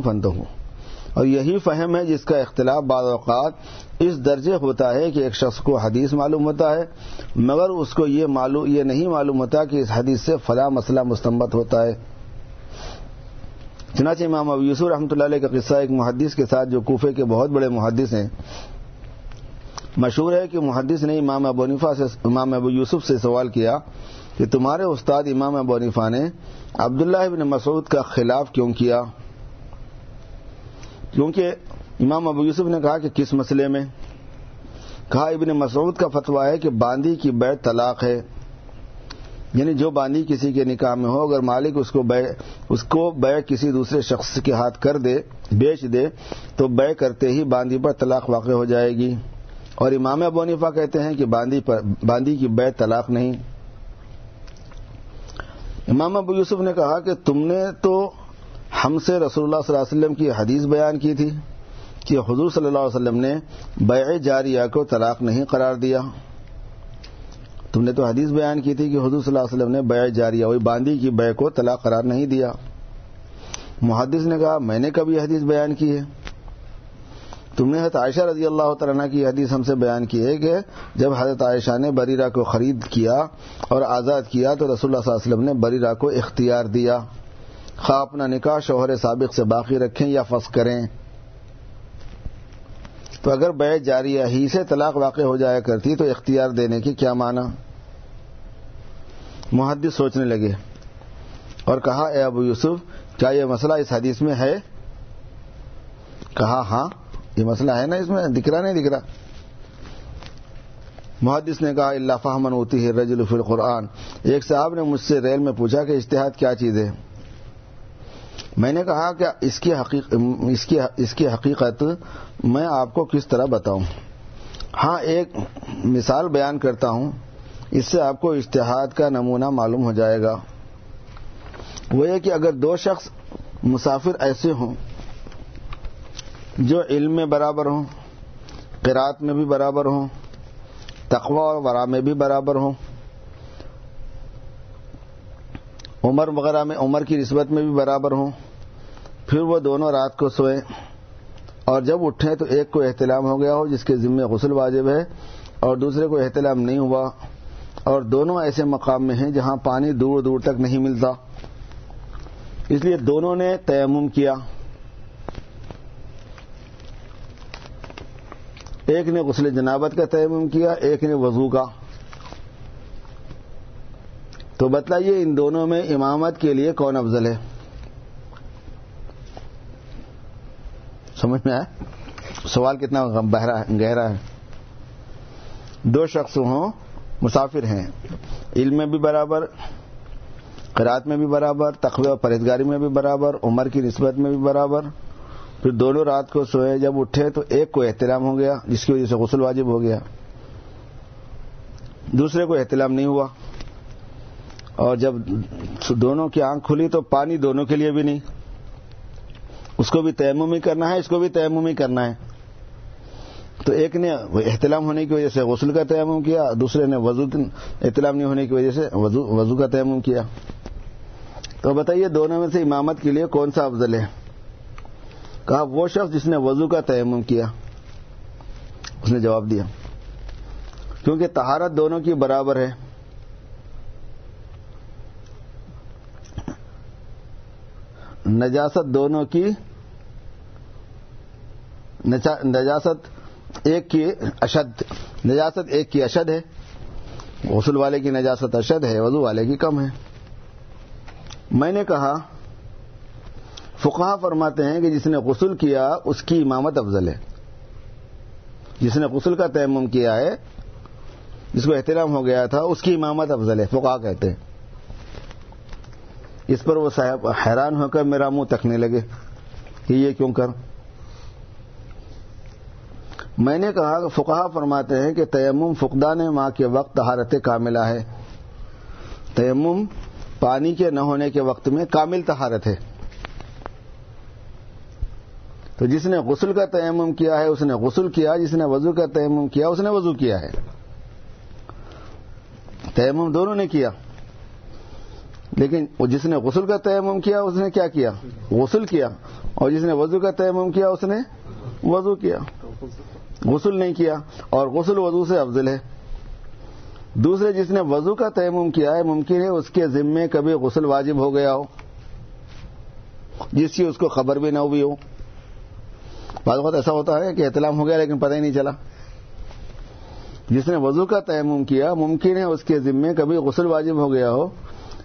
اور یہی فہم ہے جس کا اختلاف بعض اوقات اس درجے ہوتا ہے کہ ایک شخص کو حدیث معلوم ہوتا ہے، مگر اس کو یہ معلوم یہ نہیں معلوم ہوتا کہ اس حدیث سے فلاں مسئلہ مستمت ہوتا ہے۔ چنانچہ امام ابو یوسف رحمۃ اللہ علیہ کا قصہ ایک محدث کے ساتھ جو کوفے کے بہت بڑے محدث ہیں، مشہور ہے کہ محدث نے امام ابو نفا سے، امام ابو یوسف سے سوال کیا کہ تمہارے استاد امام ابو نفا نے عبداللہ ابن مسعود کا خلاف کیوں کیا؟ کیونکہ امام ابو یوسف نے کہا کہ کس مسئلے میں؟ کہا ابن مسعود کا فتویٰ ہے کہ باندی کی بیع طلاق ہے۔ یعنی جو باندی کسی کے نکاح میں ہو، اگر مالک اس کو بے، اس کو بے کسی دوسرے شخص کے ہاتھ کر دے، بیچ دے، تو بے کرتے ہی باندی پر طلاق واقع ہو جائے گی۔ اور امام ابونیفا کہتے ہیں کہ باندی پر باندی کی بے طلاق نہیں۔ امام ابو یوسف نے کہا کہ تم نے تو ہم سے رسول اللہ صلی اللہ علیہ وسلم کی حدیث بیان کی تھی کہ حضور صلی اللہ علیہ وسلم نے بیع جاریہ کو طلاق نہیں قرار دیا۔ تم نے تو حدیث بیان کی تھی کہ حضور صلی اللہ علیہ وسلم نے بیع جاریہ وہی باندی کی بے کو طلاق قرار نہیں دیا۔ محدث نے کہا، میں نے کبھی حدیث بیان کی ہے۔ تم نے حضرت عائشہ رضی اللہ تعالیٰ کی حدیث ہم سے بیان کی ہے کہ جب حضرت عائشہ نے بریرہ کو خرید کیا اور آزاد کیا تو رسول اللہ صلی اللہ علیہ وسلم نے بریرہ کو اختیار دیا۔ خواہ اپنا نکاح شوہر سابق سے باقی رکھیں یا فس کریں۔ تو اگر بے جاریہ ہی سے طلاق واقع ہو جایا کرتی تو اختیار دینے کی کیا معنی؟ محدث سوچنے لگے اور کہا، اے ابو یوسف، کیا یہ مسئلہ اس حدیث میں ہے؟ کہا ہاں یہ مسئلہ ہے نا اس میں، دکھ رہا نہیں دکھ رہا؟ محدث نے کہا، اللہ فہمن ہوتی ہے رجل فی القرآن. ایک صاحب نے مجھ سے ریل میں پوچھا کہ اشتہاد کیا چیز ہے؟ میں نے کہا کہ اس کی حقیق، اس کی اس کی حقیقت میں آپ کو کس طرح بتاؤں؟ ہاں ایک مثال بیان کرتا ہوں۔ اس سے آپ کو اشتہاد کا نمونہ معلوم ہو جائے گا۔ وہ یہ کہ اگر دو شخص مسافر ایسے ہوں جو علم میں برابر ہوں قرات میں بھی برابر ہوں، تقوی اور ورا میں بھی برابر ہوں، عمر وغیرہ میں عمر کی نسبت میں بھی برابر ہوں، پھر وہ دونوں رات کو سوئیں اور جب اٹھیں تو ایک کو احتلام ہو گیا ہو جس کے ذمے غسل واجب ہے اور دوسرے کو احتلام نہیں ہوا۔ اور دونوں ایسے مقام میں ہیں جہاں پانی دور دور تک نہیں ملتا۔ اس لیے دونوں نے تیمم کیا۔ ایک نے غسل جنابت کا تیمم کیا، ایک نے وضو کا۔ تو بتلائیے ان دونوں میں امامت کے لیے کون افضل ہے؟ سمجھ میں آیا؟ سوال کتنا گہرا ہے۔ دو شخص ہوں۔ مسافر ہیں۔ علم میں بھی برابر قرات میں بھی برابر تخوی اور پرہیزگاری میں بھی برابر، عمر کی نسبت میں بھی برابر۔ پھر دونوں رات کو سوئے، جب اٹھے تو ایک کو احترام ہو گیا، جس کی وجہ سے غسل واجب ہو گیا۔ دوسرے کو احترام نہیں ہوا۔ اور جب دونوں کی آنکھ کھلی تو پانی دونوں کے لیے بھی نہیں۔ اس کو بھی تیمم ہی کرنا ہے، اس کو بھی تیمم ہی کرنا ہے۔ تو ایک نے احتلام ہونے کی وجہ سے غسل کا تیمم کیا، دوسرے نے وضو احتلام نہیں ہونے کی وجہ سے وضو کا تیمم کیا۔ تو بتائیے دونوں میں سے امامت کے لیے کون سا افضل ہے؟ کہا، وہ شخص جس نے وضو کا تیمم کیا۔ اس نے جواب دیا۔ کیونکہ تہارت دونوں کی برابر ہے۔ نجاست دونوں کی نجاست ایک کی اشد، نجاست ایک کی اشد ہے۔ غسل والے کی نجاست اشد ہے، وضو والے کی کم ہے۔ میں نے کہا فقہ فرماتے ہیں کہ جس نے غسل کیا، اس کی امامت افضل ہے۔ جس نے غسل کا تیمم کیا ہے، جس کو احترام ہو گیا تھا، اس کی امامت افضل ہے فقہ کہتے ہیں۔ اس پر وہ صاحب حیران ہو کر میرا منہ تکنے لگے کہ یہ کیوں کر؟ میں نے کہا کہ فقہ فرماتے ہیں کہ تیمم فقدان ماں کے وقت طہارت کاملہ ہے۔ تیمم پانی کے نہ ہونے کے وقت میں کامل طہارت ہے۔ تو جس نے غسل کا تیمم کیا ہے، اس نے غسل کیا، جس نے وضو کا تیمم کیا، اس نے وضو کیا ہے۔ تیمم دونوں نے کیا۔ لیکن جس نے غسل کا تیمم کیا، اس نے کیا کیا؟ غسل کیا۔ اور جس نے وضو کا تیمم کیا، اس نے وضو کیا۔ غسل نہیں کیا اور غسل وضو سے افضل ہے۔ دوسرے، جس نے وضو کا تیمم کیا ہے، ممکن ہے اس کے ذمے کبھی غسل واجب ہو گیا ہو، جس کی اس کو خبر بھی نہ ہوئی ہو۔ بعض وقت ایسا ہوتا ہے کہ احتلام ہو گیا لیکن پتہ ہی نہیں چلا۔ جس نے وضو کا تیمم کیا، ممکن ہے اس کے ذمے کبھی غسل واجب ہو گیا ہو،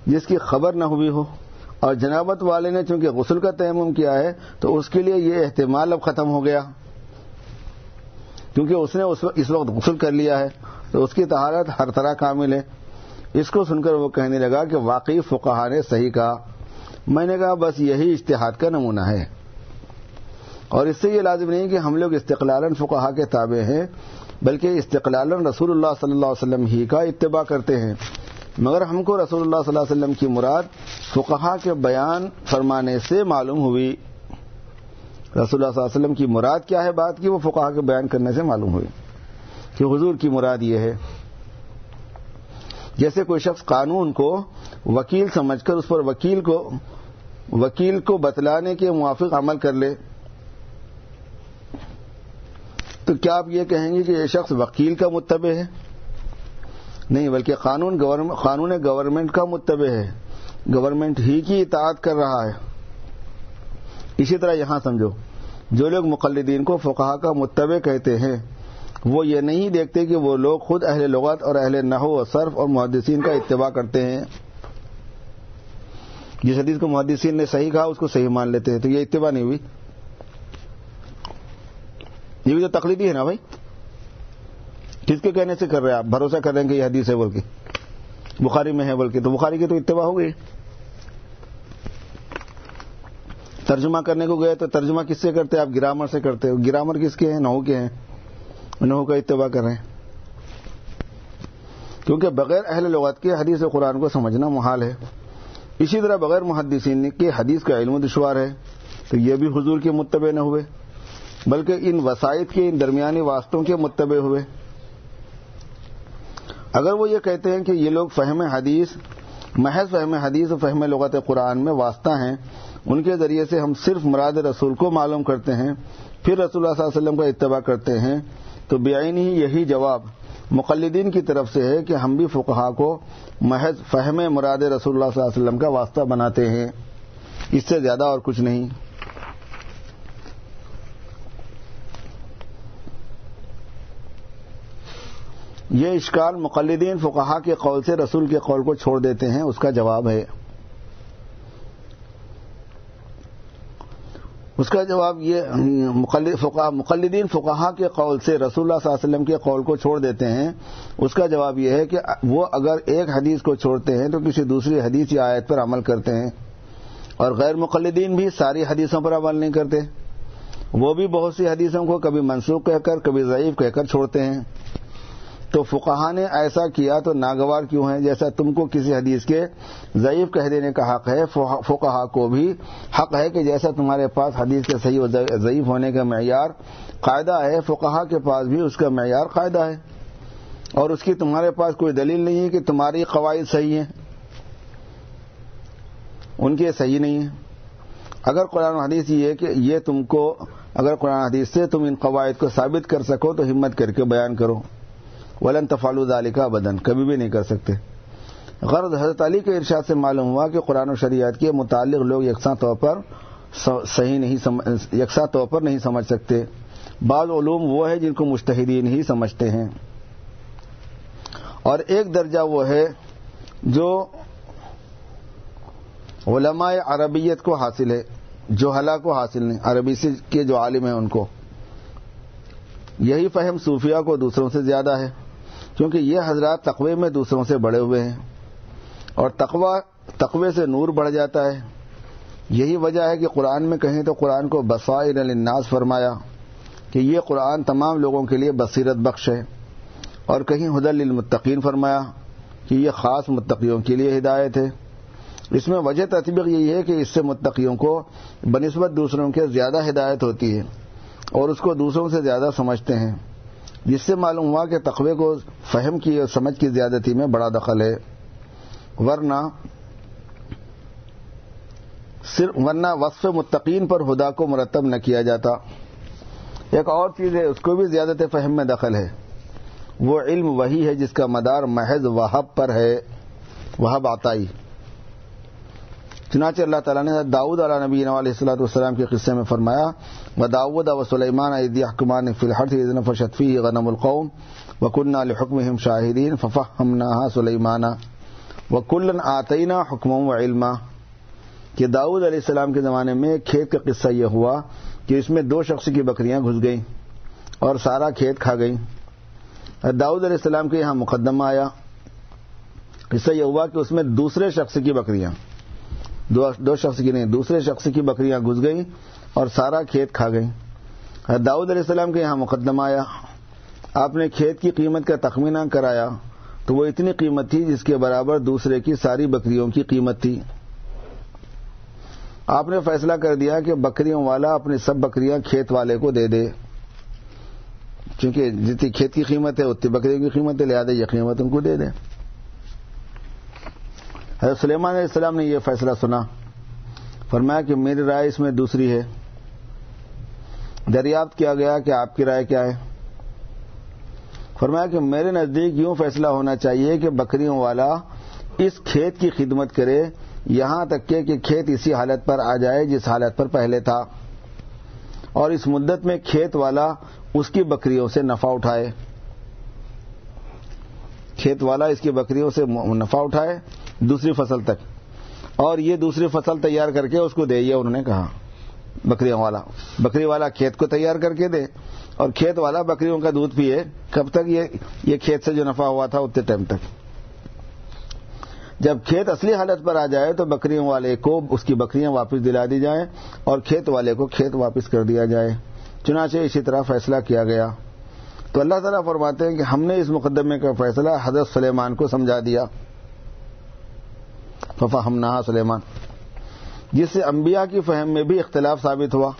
جس کی خبر نہ ہوئی ہو۔ اور جنابت والے نے چونکہ غسل کا تیمم کیا ہے، تو اس کے لیے یہ احتمال اب ختم ہو گیا۔ کیونکہ اس نے اس وقت غسل کر لیا ہے، تو اس کی طہارت ہر طرح کامل ہے۔ اس کو سن کر وہ کہنے لگا کہ واقعی فقہ نے صحیح کہا۔ میں نے کہا، بس یہی اشتہاد کا نمونہ ہے۔ اور اس سے یہ لازم نہیں کہ ہم لوگ استقلال فقہا کے تابع ہیں، بلکہ استقلال رسول اللہ صلی اللہ علیہ وسلم ہی کا اتباع کرتے ہیں۔ مگر ہم کو رسول اللہ صلی اللہ علیہ وسلم کی مراد فقہا کے بیان فرمانے سے معلوم ہوئی۔ رسول اللہ صلی اللہ علیہ وسلم کی مراد کیا ہے بات کی؟ وہ فقہا کے بیان کرنے سے معلوم ہوئی کہ حضور کی مراد یہ ہے۔ جیسے کوئی شخص قانون کو وکیل سمجھ کر اس پر وکیل کو وکیل کو بتلانے کے موافق عمل کر لے، تو کیا آپ یہ کہیں گے کہ یہ شخص وکیل کا متبع ہے؟ نہیں، بلکہ قانون قانون گورنمنٹ کا متبع ہے۔ گورنمنٹ ہی کی اطاعت کر رہا ہے۔ اسی طرح یہاں سمجھو، جو لوگ مقلدین کو فقہ کا متبع کہتے ہیں، وہ یہ نہیں دیکھتے کہ وہ لوگ خود اہل لغت اور اہل نحو و صرف اور محدثین کا اتباع کرتے ہیں۔ جس حدیث کو محدثین نے صحیح کہا، اس کو صحیح مان لیتے ہیں، تو یہ اتباع نہیں ہوئی۔ یہ بھی تو تقلیدی ہے نا بھائی؟ کس کے کہنے سے کر رہے ہیں آپ؟ بھروسہ کر رہے ہیں کہ یہ حدیث ہے بول کے بخاری میں ہے بول کے تو بخاری کی تو اتباع ہو گئی۔ ترجمہ کرنے کو گئے تو ترجمہ کس سے کرتے آپ گرامر سے کرتے ہو۔ گرامر کس کے ہیں؟ نحو کے ہیں۔ نحو کا اتباع کر رہے ہیں۔ کیونکہ بغیر اہل لغت کے حدیث قرآن کو سمجھنا محال ہے۔ اسی طرح بغیر محدثین کے حدیث کا علم دشوار ہے۔ تو یہ بھی حضور کے متبع نہ ہوئے، بلکہ ان وسائط کے، ان درمیانی واسطوں کے متبع ہوئے۔ اگر وہ یہ کہتے ہیں کہ یہ لوگ فہم حدیث، محض فہم حدیث و فہم لغت قرآن میں واسطہ ہیں ان کے ذریعے سے ہم صرف مراد رسول کو معلوم کرتے ہیں، پھر رسول اللہ صلی اللہ علیہ وسلم کا اتباع کرتے ہیں۔ تو بےآین ہی یہی جواب مقلدین کی طرف سے ہے کہ ہم بھی فقہا کو محض فہم مراد رسول اللہ صلی اللہ علیہ وسلم کا واسطہ بناتے ہیں۔ اس سے زیادہ اور کچھ نہیں۔ یہ اشکال مقلدین فقہا کے قول سے رسول کے قول کو چھوڑ دیتے ہیں، اس کا جواب ہے۔ اس کا جواب یہ مقلدین فقہا کے قول سے رسول اللہ صلی اللہ علیہ وسلم کے قول کو چھوڑ دیتے ہیں۔ اس کا جواب یہ ہے کہ وہ اگر ایک حدیث کو چھوڑتے ہیں تو کسی دوسری حدیث یا آیت پر عمل کرتے ہیں۔ اور غیر مقلدین بھی ساری حدیثوں پر عمل نہیں کرتے۔ وہ بھی بہت سی حدیثوں کو کبھی منسوخ کہہ کر، کبھی ضعیف کہہ کر چھوڑتے ہیں۔ تو فقہ نے ایسا کیا تو ناگوار کیوں ہے جیسا تم کو کسی حدیث کے ضعیف کہہ دینے کا حق ہے، فقہ کو بھی حق ہے کہ جیسا تمہارے پاس حدیث کے صحیح و ضعیف ہونے کا معیار قاعدہ ہے فقہ کے پاس بھی اس کا معیار قاعدہ ہے۔ اور اس کی تمہارے پاس کوئی دلیل نہیں ہے کہ تمہاری قواعد صحیح ہیں۔ ان کے صحیح نہیں ہیں۔ اگر قرآن حدیث یہ ہے کہ یہ تم کو اگر قرآن حدیث سے تم ان قواعد کو ثابت کر سکو تو ہمت کر کے بیان کرو۔ ولن تفالو علی کا بدن کبھی بھی نہیں کر سکتے۔ غرض حضرت علی کے ارشاد سے معلوم ہوا کہ قرآن و شریعت کے متعلق لوگ یکساں طور پر صحیح نہیں یکساں طور پر نہیں سمجھ سکتے۔ بعض علوم وہ ہے جن کو مشتحدین ہی سمجھتے ہیں۔ اور ایک درجہ وہ ہے جو علماء عربیت کو حاصل ہے جو حلا کو حاصل نہیں، عربی سے کے جو عالم ہیں ان کو۔ یہی فہم صوفیہ کو دوسروں سے زیادہ ہے۔ کیونکہ یہ حضرات تقوی میں دوسروں سے بڑے ہوئے ہیں اور تقوی تقوی سے نور بڑھ جاتا ہے۔ یہی وجہ ہے کہ قرآن میں کہیں تو قرآن کو بسائر الناس فرمایا کہ یہ قرآن تمام لوگوں کے لیے بصیرت بخش ہے۔ اور کہیں حد المتقین فرمایا کہ یہ خاص متقیوں کے لیے ہدایت ہے۔ اس میں وجہ تطبیق یہی ہے کہ اس سے متقیوں کو بنسبت دوسروں کے زیادہ ہدایت ہوتی ہے اور اس کو دوسروں سے زیادہ سمجھتے ہیں۔ جس سے معلوم ہوا کہ تقوی کو فہم کی اور سمجھ کی زیادتی میں بڑا دخل ہے۔ ورنہ صرف ورنہ وصف متقین پر ہدا کو مرتب نہ کیا جاتا۔ ایک اور چیز ہے، اس کو بھی زیادت فہم میں دخل ہے۔ وہ علم وہی ہے جس کا مدار محض وہب پر ہے، وہب آتائی۔ چنانچہ اللہ تعالیٰ نے داؤد علیہ نبی علیہ السلاۃ والسلام کے قصے میں فرمایا، و داود و سلیمان عیدی حکمان فی الحر فشفی غنم القوم و کن الحکم شاہدین ففا ہم سلیمانہ و کلن آتئینہ حکم و علما. کہ داؤد علیہ السلام کے زمانے میں کھیت کا قصہ یہ ہوا کہ اس میں دو شخص کی بکریاں گھس گئیں اور سارا کھیت کھا گئیں۔ داؤد علیہ السلام کے یہاں مقدمہ آیا۔ قصہ یہ ہوا کہ اس میں دوسرے شخص کی بکریاں دو شخص کی نہیں، دوسرے شخص کی بکریاں گھس گئیں اور سارا کھیت کھا گئیں۔ داؤد علیہ السلام کے یہاں مقدمہ آیا۔ آپ نے کھیت کی قیمت کا تخمینہ کرایا تو وہ اتنی قیمت تھی جس کے برابر دوسرے کی ساری بکریوں کی قیمت تھی۔ آپ نے فیصلہ کر دیا کہ بکریوں والا اپنی سب بکریاں کھیت والے کو دے دے۔ چونکہ جتنی کھیت کی قیمت ہے، اتنی بکریوں کی قیمت ہے، لہٰذا یہ قیمت ان کو دے دیں حضرت سلیمان علیہ السلام نے یہ فیصلہ سنا، فرمایا کہ میری رائے اس میں دوسری ہے۔ دریافت کیا گیا کہ آپ کی رائے کیا ہے۔ فرمایا کہ میرے نزدیک یوں فیصلہ ہونا چاہیے کہ بکریوں والا اس کھیت کی خدمت کرے، یہاں تک کہ کھیت اسی حالت پر آ جائے جس حالت پر پہلے تھا۔ اور اس مدت میں کھیت والا اس کی بکریوں سے نفع اٹھائے۔ کھیت والا اس کی بکریوں سے نفع اٹھائے۔ دوسری فصل تک۔ اور یہ دوسری فصل تیار کر کے اس کو دے، یہ انہوں نے کہا۔ بکریوں والا، بکری والا کھیت کو تیار کر کے دے۔ اور کھیت والا بکریوں کا دودھ پیے۔ کب تک یہ کھیت سے جو نفع ہوا تھا، اتنے ٹائم تک۔ جب کھیت اصلی حالت پر آ جائے تو بکریوں والے کو اس کی بکریاں واپس دلا دی جائیں اور کھیت والے کو کھیت واپس کر دیا جائے۔ چنانچہ اسی طرح فیصلہ کیا گیا۔ تو اللہ تعالیٰ فرماتے ہیں کہ ہم نے اس مقدمے کا فیصلہ حضرت سلیمان کو سمجھا دیا۔ ففا نہا سلیمان۔ جس سے انبیاء کی فہم میں بھی اختلاف ثابت ہوا۔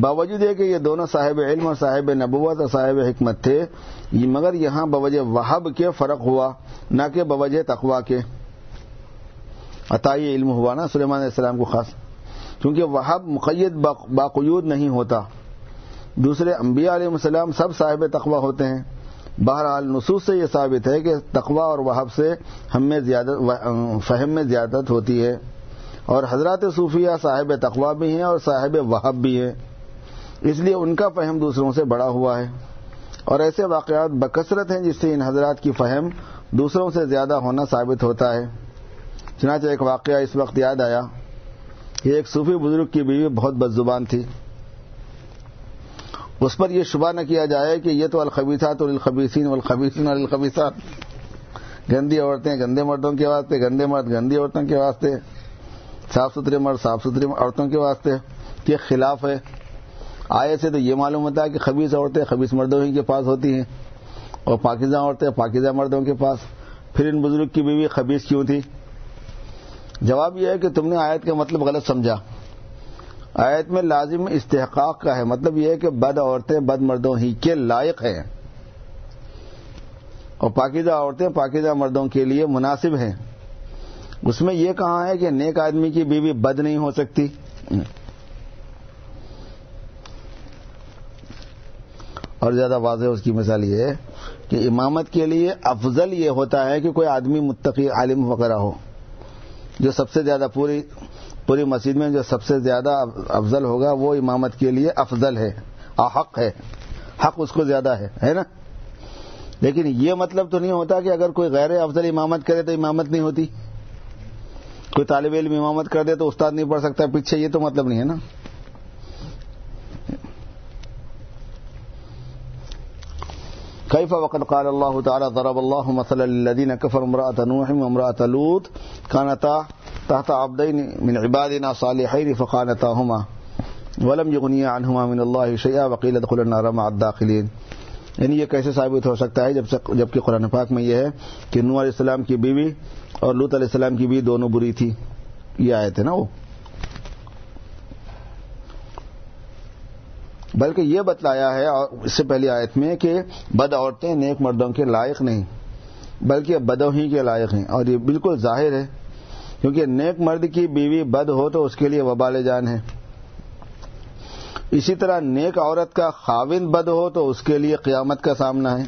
باوجود یہ کہ یہ دونوں صاحب علم اور صاحب نبوت اور صاحب حکمت تھے مگر یہاں بوجہ وہب کے فرق ہوا، نہ کہ بوجہ تقوا کے۔ عطائی علم ہوا نا سلیمان علیہ السلام کو خاص۔ کیونکہ وہب مقید باقیود نہیں ہوتا۔ دوسرے انبیاء علیہ السلام سب صاحب تقوا ہوتے ہیں۔ بہرحال نصوص سے یہ ثابت ہے کہ تقوا اور وہب سے ہم میں فہم میں زیادت ہوتی ہے اور حضرات صوفیہ صاحب تقوا بھی ہیں اور صاحب وہب بھی ہیں۔ اس لیے ان کا فہم دوسروں سے بڑا ہوا ہے۔ اور ایسے واقعات بکثرت ہیں جس سے ان حضرات کی فہم دوسروں سے زیادہ ہونا ثابت ہوتا ہے۔ چنانچہ ایک واقعہ اس وقت یاد آیا۔ کہ ایک صوفی بزرگ کی بیوی بہت بد زبان تھی۔ اس پر یہ شبہ نہ کیا جائے کہ یہ تو الخبیسات اور الخبیسین الخبیسین اور الخبیسات گندی عورتیں گندے مردوں کے واسطے، گندے مرد گندی عورتوں کے واسطے، صاف ستھرے مرد صاف ستھری عورتوں کے واسطے کے خلاف ہے۔ آئے سے تو یہ معلوم ہوتا ہے کہ خبیص عورتیں خبیص مردوں ہی کے پاس ہوتی ہیں اور پاکیزہ عورتیں پاکیزہ مردوں کے پاس۔ پھر ان بزرگ کی بیوی خبیص کیوں تھی؟ جواب یہ ہے کہ تم نے آیت کا مطلب غلط سمجھا۔ آیت میں لازم استحقاق کا ہے۔ مطلب یہ ہے کہ بد عورتیں بد مردوں ہی کے لائق ہیں۔ اور پاکیزہ عورتیں پاکیزہ مردوں کے لیے مناسب ہیں۔ اس میں یہ کہا ہے کہ نیک آدمی کی بیوی بد نہیں ہو سکتی۔ اور زیادہ واضح اس کی مثال یہ ہے کہ امامت کے لیے افضل یہ ہوتا ہے کہ کوئی آدمی متقی عالم وغیرہ ہو جو سب سے زیادہ پوری پوری مسجد میں جو سب سے زیادہ افضل ہوگا وہ امامت کے لیے افضل ہے حق ہے۔ حق اس کو زیادہ ہے ہے نا؟ لیکن یہ مطلب تو نہیں ہوتا کہ اگر کوئی غیر افضل امامت کرے تو امامت نہیں ہوتی۔ کوئی طالب علم امامت کر دے تو استاد نہیں پڑھ سکتا، پیچھے یہ تو مطلب نہیں ہے نا۔ كيف وقد قال الله تعالى ضرب الله مثلا للذين كفروا امرأة نوح وامرأة لوط كانتا تحت عبدين من عبادنا صالحين فقانتاهما ولم يغنيا عنهما من الله شيئا وقيل ادخلوا النار مع الداخلين یعنی یہ کیسے ثابت ہو سکتا ہے جب جبکہ قرآن پاک میں یہ ہے کہ نو علیہ السلام کی بیوی اور لط علیہ السلام کی بیوی دونوں بری تھی۔ یہ آئے تھے نا وہ۔ بلکہ یہ بتلایا ہے اس سے پہلی آیت میں کہ بد عورتیں نیک مردوں کے لائق نہیں، بلکہ بدوں ہی کے لائق ہیں اور یہ بالکل ظاہر ہے۔ کیونکہ نیک مرد کی بیوی بد ہو تو اس کے لیے وبال جان ہے۔ اسی طرح نیک عورت کا خاوند بد ہو تو اس کے لیے قیامت کا سامنا ہے۔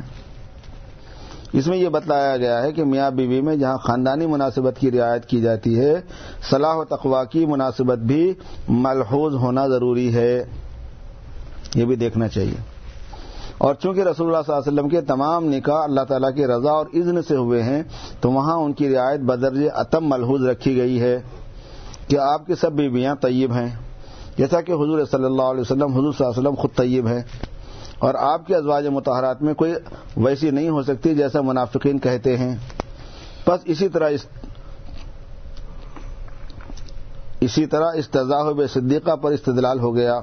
اس میں یہ بتلایا گیا ہے کہ میاں بیوی میں جہاں خاندانی مناسبت کی رعایت کی جاتی ہے، صلاح و تقوا کی مناسبت بھی ملحوظ ہونا ضروری ہے۔ یہ بھی دیکھنا چاہیے۔ اور چونکہ رسول اللہ صلی اللہ علیہ وسلم کے تمام نکاح اللہ تعالیٰ کی رضا اور اذن سے ہوئے ہیں، تو وہاں ان کی رعایت بدرج اتم ملحوظ رکھی گئی ہے کہ آپ کی سب بیویاں طیب ہیں۔ جیسا کہ حضور صلی اللہ علیہ وسلم، حضور صلی اللہ علیہ وسلم خود طیب ہیں۔ اور آپ کے ازواج متحرات میں کوئی ویسی نہیں ہو سکتی جیسا منافقین کہتے ہیں۔ بس اسی طرح اس اسی طرح استضاح صدیقہ پر استدلال ہو گیا۔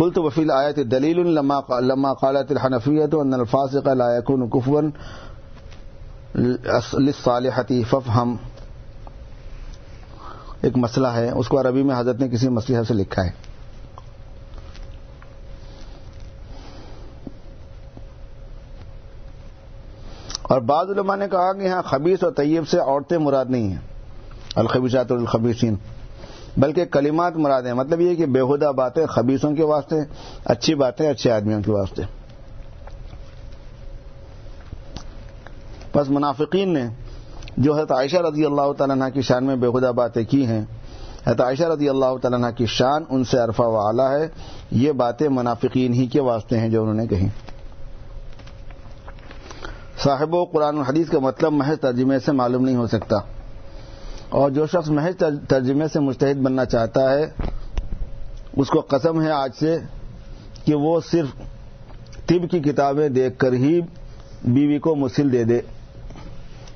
قلت وفی الآیت دلیل لما لما قالت الحنفیت ان الفاسق لا يكون كفوا للصالحة ففهم ایک مسئلہ ہے، اس کو عربی میں حضرت نے کسی مسئلہ سے لکھا ہے۔ اور بعض علماء نے کہا کہ یہاں خبیص اور طیب سے عورتیں مراد نہیں ہیں۔ الخبیشات الخبیسین بلکہ کلمات مراد ہیں۔ مطلب یہ کہ بےحدہ باتیں خبیصوں کے واسطے، اچھی باتیں اچھے آدمیوں کے واسطے۔ بس منافقین نے جو حضرت عائشہ رضی اللہ تعالیٰ کی شان میں بےحدہ باتیں کی ہیں، حضرت عائشہ رضی اللہ تعالیٰ کی شان ان سے عرفہ و اعلیٰ ہے۔ یہ باتیں منافقین ہی کے واسطے ہیں جو انہوں نے کہی۔ صاحب و قرآن الحدیث کا مطلب محض ترجمے سے معلوم نہیں ہو سکتا۔ اور جو شخص محض ترجمے سے مستحد بننا چاہتا ہے، اس کو قسم ہے آج سے کہ وہ صرف طب کی کتابیں دیکھ کر ہی بیوی کو مسل دے دے۔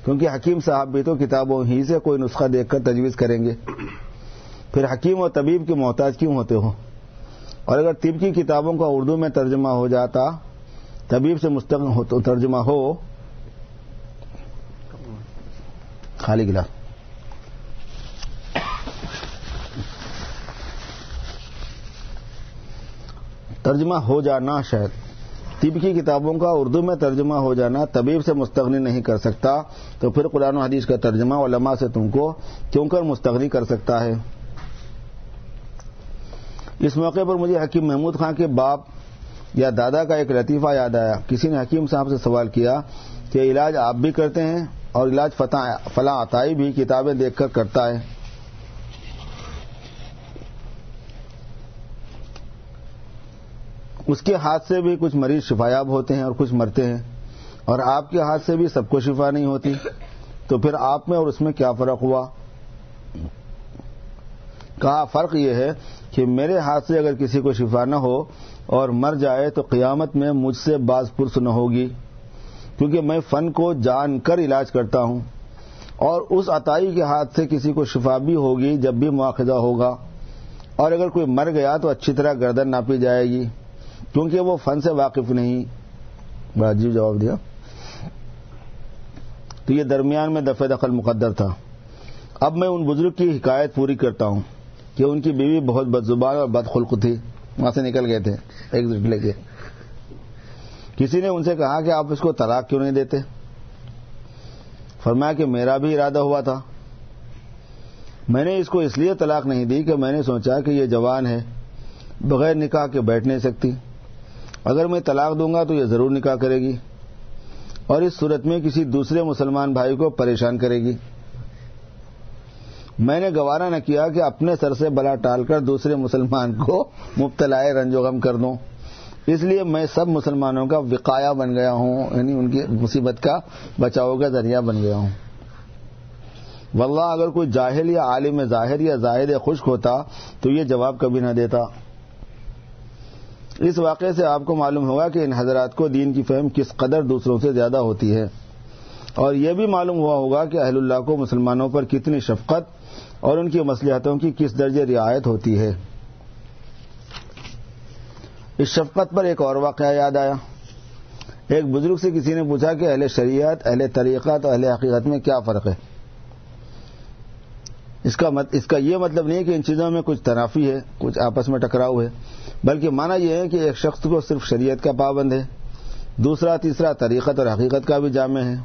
کیونکہ حکیم صاحب بھی تو کتابوں ہی سے کوئی نسخہ دیکھ کر تجویز کریں گے۔ پھر حکیم اور طبیب کے محتاج کیوں ہوتے ہو؟ اور اگر طب کی کتابوں کا اردو میں ترجمہ ہو جاتا، طبیب سے مستقل ترجمہ ہو۔ خالی گلاس۔ ترجمہ ہو جانا شاید۔ طب کی کتابوں کا اردو میں ترجمہ ہو جانا طبیب سے مستغنی نہیں کر سکتا، تو پھر قرآن و حدیث کا ترجمہ علماء سے تم کو کیوں کر مستغنی کر سکتا ہے؟ اس موقع پر مجھے حکیم محمود خان کے باپ یا دادا کا ایک لطیفہ یاد آیا۔ کسی نے حکیم صاحب سے سوال کیا کہ علاج آپ بھی کرتے ہیں اور علاج فلاں عطائی بھی کتابیں دیکھ کر کرتا ہے۔ اس کے ہاتھ سے بھی کچھ مریض شفایاب ہوتے ہیں اور کچھ مرتے ہیں اور آپ کے ہاتھ سے بھی سب کو شفا نہیں ہوتی تو پھر آپ میں اور اس میں کیا فرق ہوا؟ کہا، فرق یہ ہے کہ میرے ہاتھ سے اگر کسی کو شفا نہ ہو اور مر جائے تو قیامت میں مجھ سے باز پرس نہ ہوگی، کیونکہ میں فن کو جان کر علاج کرتا ہوں اور اس عطائی کے ہاتھ سے کسی کو شفا بھی ہوگی جب بھی مواخذہ ہوگا اور اگر کوئی مر گیا تو اچھی طرح گردن ناپی جائے گی۔ کیونکہ وہ فن سے واقف نہیں۔ بڑا عجیب جواب دیا۔ تو یہ درمیان میں دفع دخل مقدر تھا۔ اب میں ان بزرگ کی حکایت پوری کرتا ہوں کہ ان کی بیوی بہت بد زبان اور بد خلق تھی۔ وہاں سے نکل گئے تھے ایک لے کے۔ کسی نے ان سے کہا کہ آپ اس کو طلاق کیوں نہیں دیتے؟ فرمایا کہ میرا بھی ارادہ ہوا تھا۔ میں نے اس کو اس لیے طلاق نہیں دی کہ میں نے سوچا کہ یہ جوان ہے، بغیر نکاح کے بیٹھ نہیں سکتی۔ اگر میں طلاق دوں گا تو یہ ضرور نکاح کرے گی اور اس صورت میں کسی دوسرے مسلمان بھائی کو پریشان کرے گی میں نے گوارا نہ کیا کہ اپنے سر سے بلا ٹال کر دوسرے مسلمان کو مبتلا رنج و غم کر دوں اس لیے میں سب مسلمانوں کا وقایا بن گیا ہوں یعنی ان کی مصیبت کا بچاؤ کا ذریعہ بن گیا ہوں۔ واللہ اگر کوئی جاہل یا عالم ظاہر یا زاہد خشک ہوتا تو یہ جواب کبھی نہ دیتا۔ اس واقعے سے آپ کو معلوم ہوگا کہ ان حضرات کو دین کی فہم کس قدر دوسروں سے زیادہ ہوتی ہے۔ اور یہ بھی معلوم ہوا ہوگا کہ اہل اللہ کو مسلمانوں پر کتنی شفقت اور ان کی مصلیحتوں کی کس درجے رعایت ہوتی ہے۔ اس شفقت پر ایک اور واقعہ یاد آیا۔ ایک بزرگ سے کسی نے پوچھا کہ اہل شریعت، اہل طریقت اور اہل حقیقت میں کیا فرق ہے؟ اس کا مت اس کا یہ مطلب نہیں کہ ان چیزوں میں کچھ تنافی ہے، کچھ آپس میں ٹکراؤ ہے۔ بلکہ مانا یہ ہے کہ ایک شخص کو صرف شریعت کا پابند ہے، دوسرا، تیسرا طریقت اور حقیقت کا بھی جامع ہے۔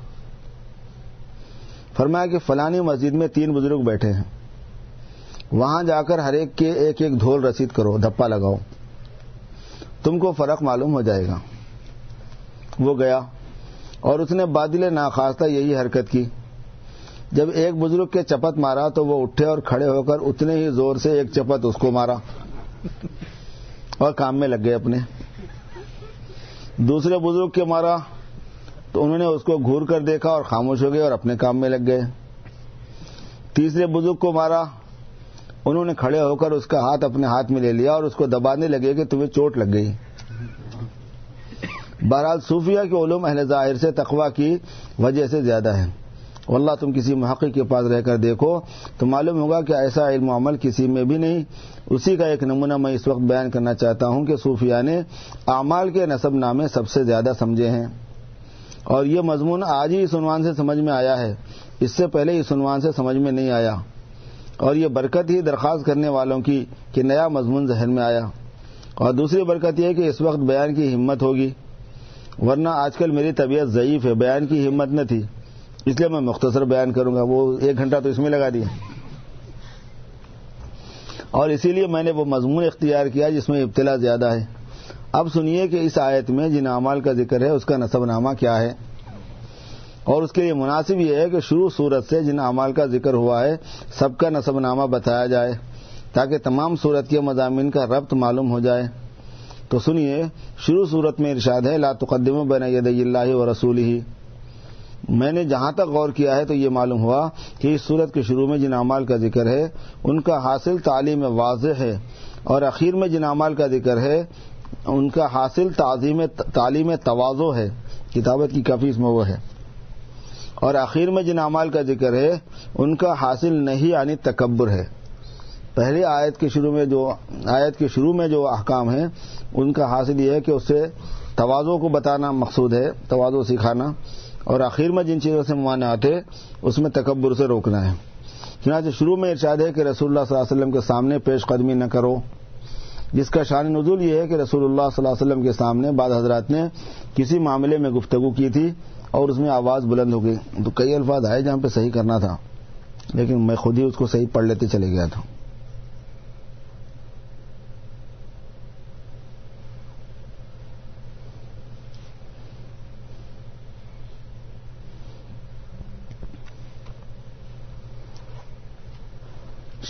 فرمایا کہ فلانی مسجد میں تین بزرگ بیٹھے ہیں۔ وہاں جا کر ہر ایک کے ایک ایک دھول رسید کرو، دھپا لگاؤ۔ تم کو فرق معلوم ہو جائے گا۔ وہ گیا اور اس نے بادل ناخواستہ یہی حرکت کی۔ جب ایک بزرگ کے چپت مارا تو وہ اٹھے اور کھڑے ہو کر اتنے ہی زور سے ایک چپت اس کو مارا۔ اور کام میں لگ گئے اپنے۔ دوسرے بزرگ کے مارا تو انہوں نے اس کو گور کر دیکھا اور خاموش ہو گئے اور اپنے کام میں لگ گئے۔ تیسرے بزرگ کو مارا، انہوں نے کھڑے ہو کر اس کا ہاتھ اپنے ہاتھ میں لے لیا اور اس کو دبانے لگے کہ تمہیں چوٹ لگ گئی۔ بہرحال صوفیہ کے علوم اہل ظاہر سے تقوا کی وجہ سے زیادہ ہے واللہ تم کسی محقق کے پاس رہ کر دیکھو تو معلوم ہوگا کہ ایسا علم و عمل کسی میں بھی نہیں۔ اسی کا ایک نمونہ میں اس وقت بیان کرنا چاہتا ہوں کہ صوفیہ نے اعمال کے نصب نامے سب سے زیادہ سمجھے ہیں۔ اور یہ مضمون آج ہی اس عنوان سے سمجھ میں آیا ہے۔ اس سے پہلے اس عنوان سے سمجھ میں نہیں آیا۔ اور یہ برکت ہی درخواست کرنے والوں کی کہ نیا مضمون ذہن میں آیا۔ اور دوسری برکت یہ کہ اس وقت بیان کی ہمت ہوگی۔ ورنہ آج کل میری طبیعت ضعیف ہے، بیان کی ہمت نہ تھی۔ اس لیے میں مختصر بیان کروں گا، وہ ایک گھنٹہ تو اس میں لگا دیا۔ اور اسی لیے میں نے وہ مضمون اختیار کیا جس میں ابتلا زیادہ ہے۔ اب سنیے کہ اس آیت میں جن اعمال کا ذکر ہے، اس کا نصب نامہ کیا ہے۔ اور اس کے لیے مناسب یہ ہے کہ شروع صورت سے جن اعمال کا ذکر ہوا ہے، سب کا نصب نامہ بتایا جائے تاکہ تمام صورت کے مضامین کا ربط معلوم ہو جائے۔ تو سنیے، شروع صورت میں ارشاد ہے، لا تقدم بین ید اللہ و رسول ہی میں نے جہاں تک غور کیا ہے تو یہ معلوم ہوا کہ اس صورت کے شروع میں جن اعمال کا ذکر ہے، ان کا حاصل تعلیم واضح ہے اور اخیر میں جن اعمال کا ذکر ہے، ان کا حاصل تعظیم تعلیم توازو ہے۔ کتابت کی کافی اس میں وہ ہے۔ اور آخر میں جن اعمال کا ذکر ہے، ان کا حاصل نہیں یعنی تکبر ہے۔ پہلی آیت کے شروع میں جو، آیت کے شروع میں جو احکام ہیں، ان کا حاصل یہ ہے کہ اسے توازوں کو بتانا مقصود ہے توازو سکھانا۔ اور آخر میں جن چیزوں سے ممانعات ہے اس میں تکبر سے روکنا ہے۔ چنانچہ شروع میں ارشاد ہے کہ رسول اللہ صلی اللہ علیہ وسلم کے سامنے پیش قدمی نہ کرو۔ جس کا شان نزول یہ ہے کہ رسول اللہ صلی اللہ علیہ وسلم کے سامنے بعد حضرات نے کسی معاملے میں گفتگو کی تھی اور اس میں آواز بلند ہو گئی۔ تو کئی الفاظ آئے جہاں پہ صحیح کرنا تھا، لیکن میں خود ہی اس کو صحیح پڑھ لیتے چلے گیا تھا۔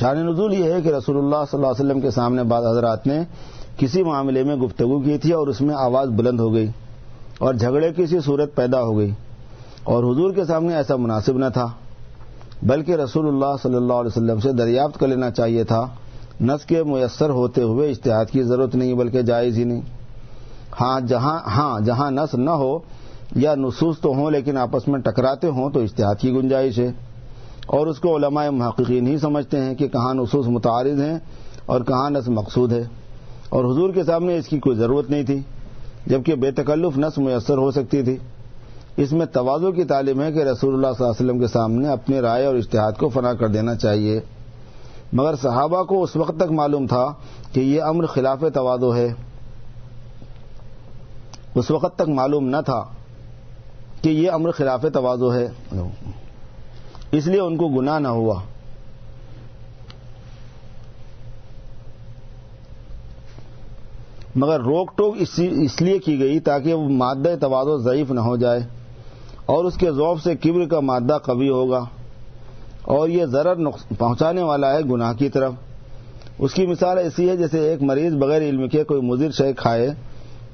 شان نزول یہ ہے کہ رسول اللہ صلی اللہ علیہ وسلم کے سامنے بعض حضرات نے کسی معاملے میں گفتگو کی تھی اور اس میں آواز بلند ہو گئی اور جھگڑے کی سی صورت پیدا ہو گئی اور حضور کے سامنے ایسا مناسب نہ تھا، بلکہ رسول اللہ صلی اللہ علیہ وسلم سے دریافت کر لینا چاہیے تھا۔ نس کے میسر ہوتے ہوئے اشتہاد کی ضرورت نہیں، بلکہ جائز ہی نہیں۔ ہاں جہاں ہاں جہاں نس نہ ہو یا نصوص تو ہوں لیکن آپس میں ٹکراتے ہوں تو اشتہاد کی گنجائش ہے۔ اور اس کو علماء محققین ہی سمجھتے ہیں کہ کہاں نصوص متعارض ہیں اور کہاں نس مقصود ہے۔ اور حضور کے سامنے اس کی کوئی ضرورت نہیں تھی، جبکہ بے تکلف نس میسر ہو سکتی تھی۔ اس میں توازو کی تعلیم ہے کہ رسول اللہ صلی اللہ علیہ وسلم کے سامنے اپنی رائے اور اشتہاد کو فنا کر دینا چاہیے۔ مگر صحابہ کو اس وقت تک معلوم تھا کہ یہ امر خلاف توازو ہے۔ اس وقت تک معلوم نہ تھا کہ یہ امر خلاف توازو ہے۔ اس لیے ان کو گناہ نہ ہوا۔ مگر روک ٹوک اس لیے کی گئی تاکہ وہ مادہ توازو ضعیف نہ ہو جائے اور اس کے ذوف سے کبر کا مادہ قوی ہوگا۔ اور یہ ضرر پہنچانے والا ہے گناہ کی طرف۔ اس کی مثال ایسی ہے جیسے ایک مریض بغیر علم کے کوئی مضر شے کھائے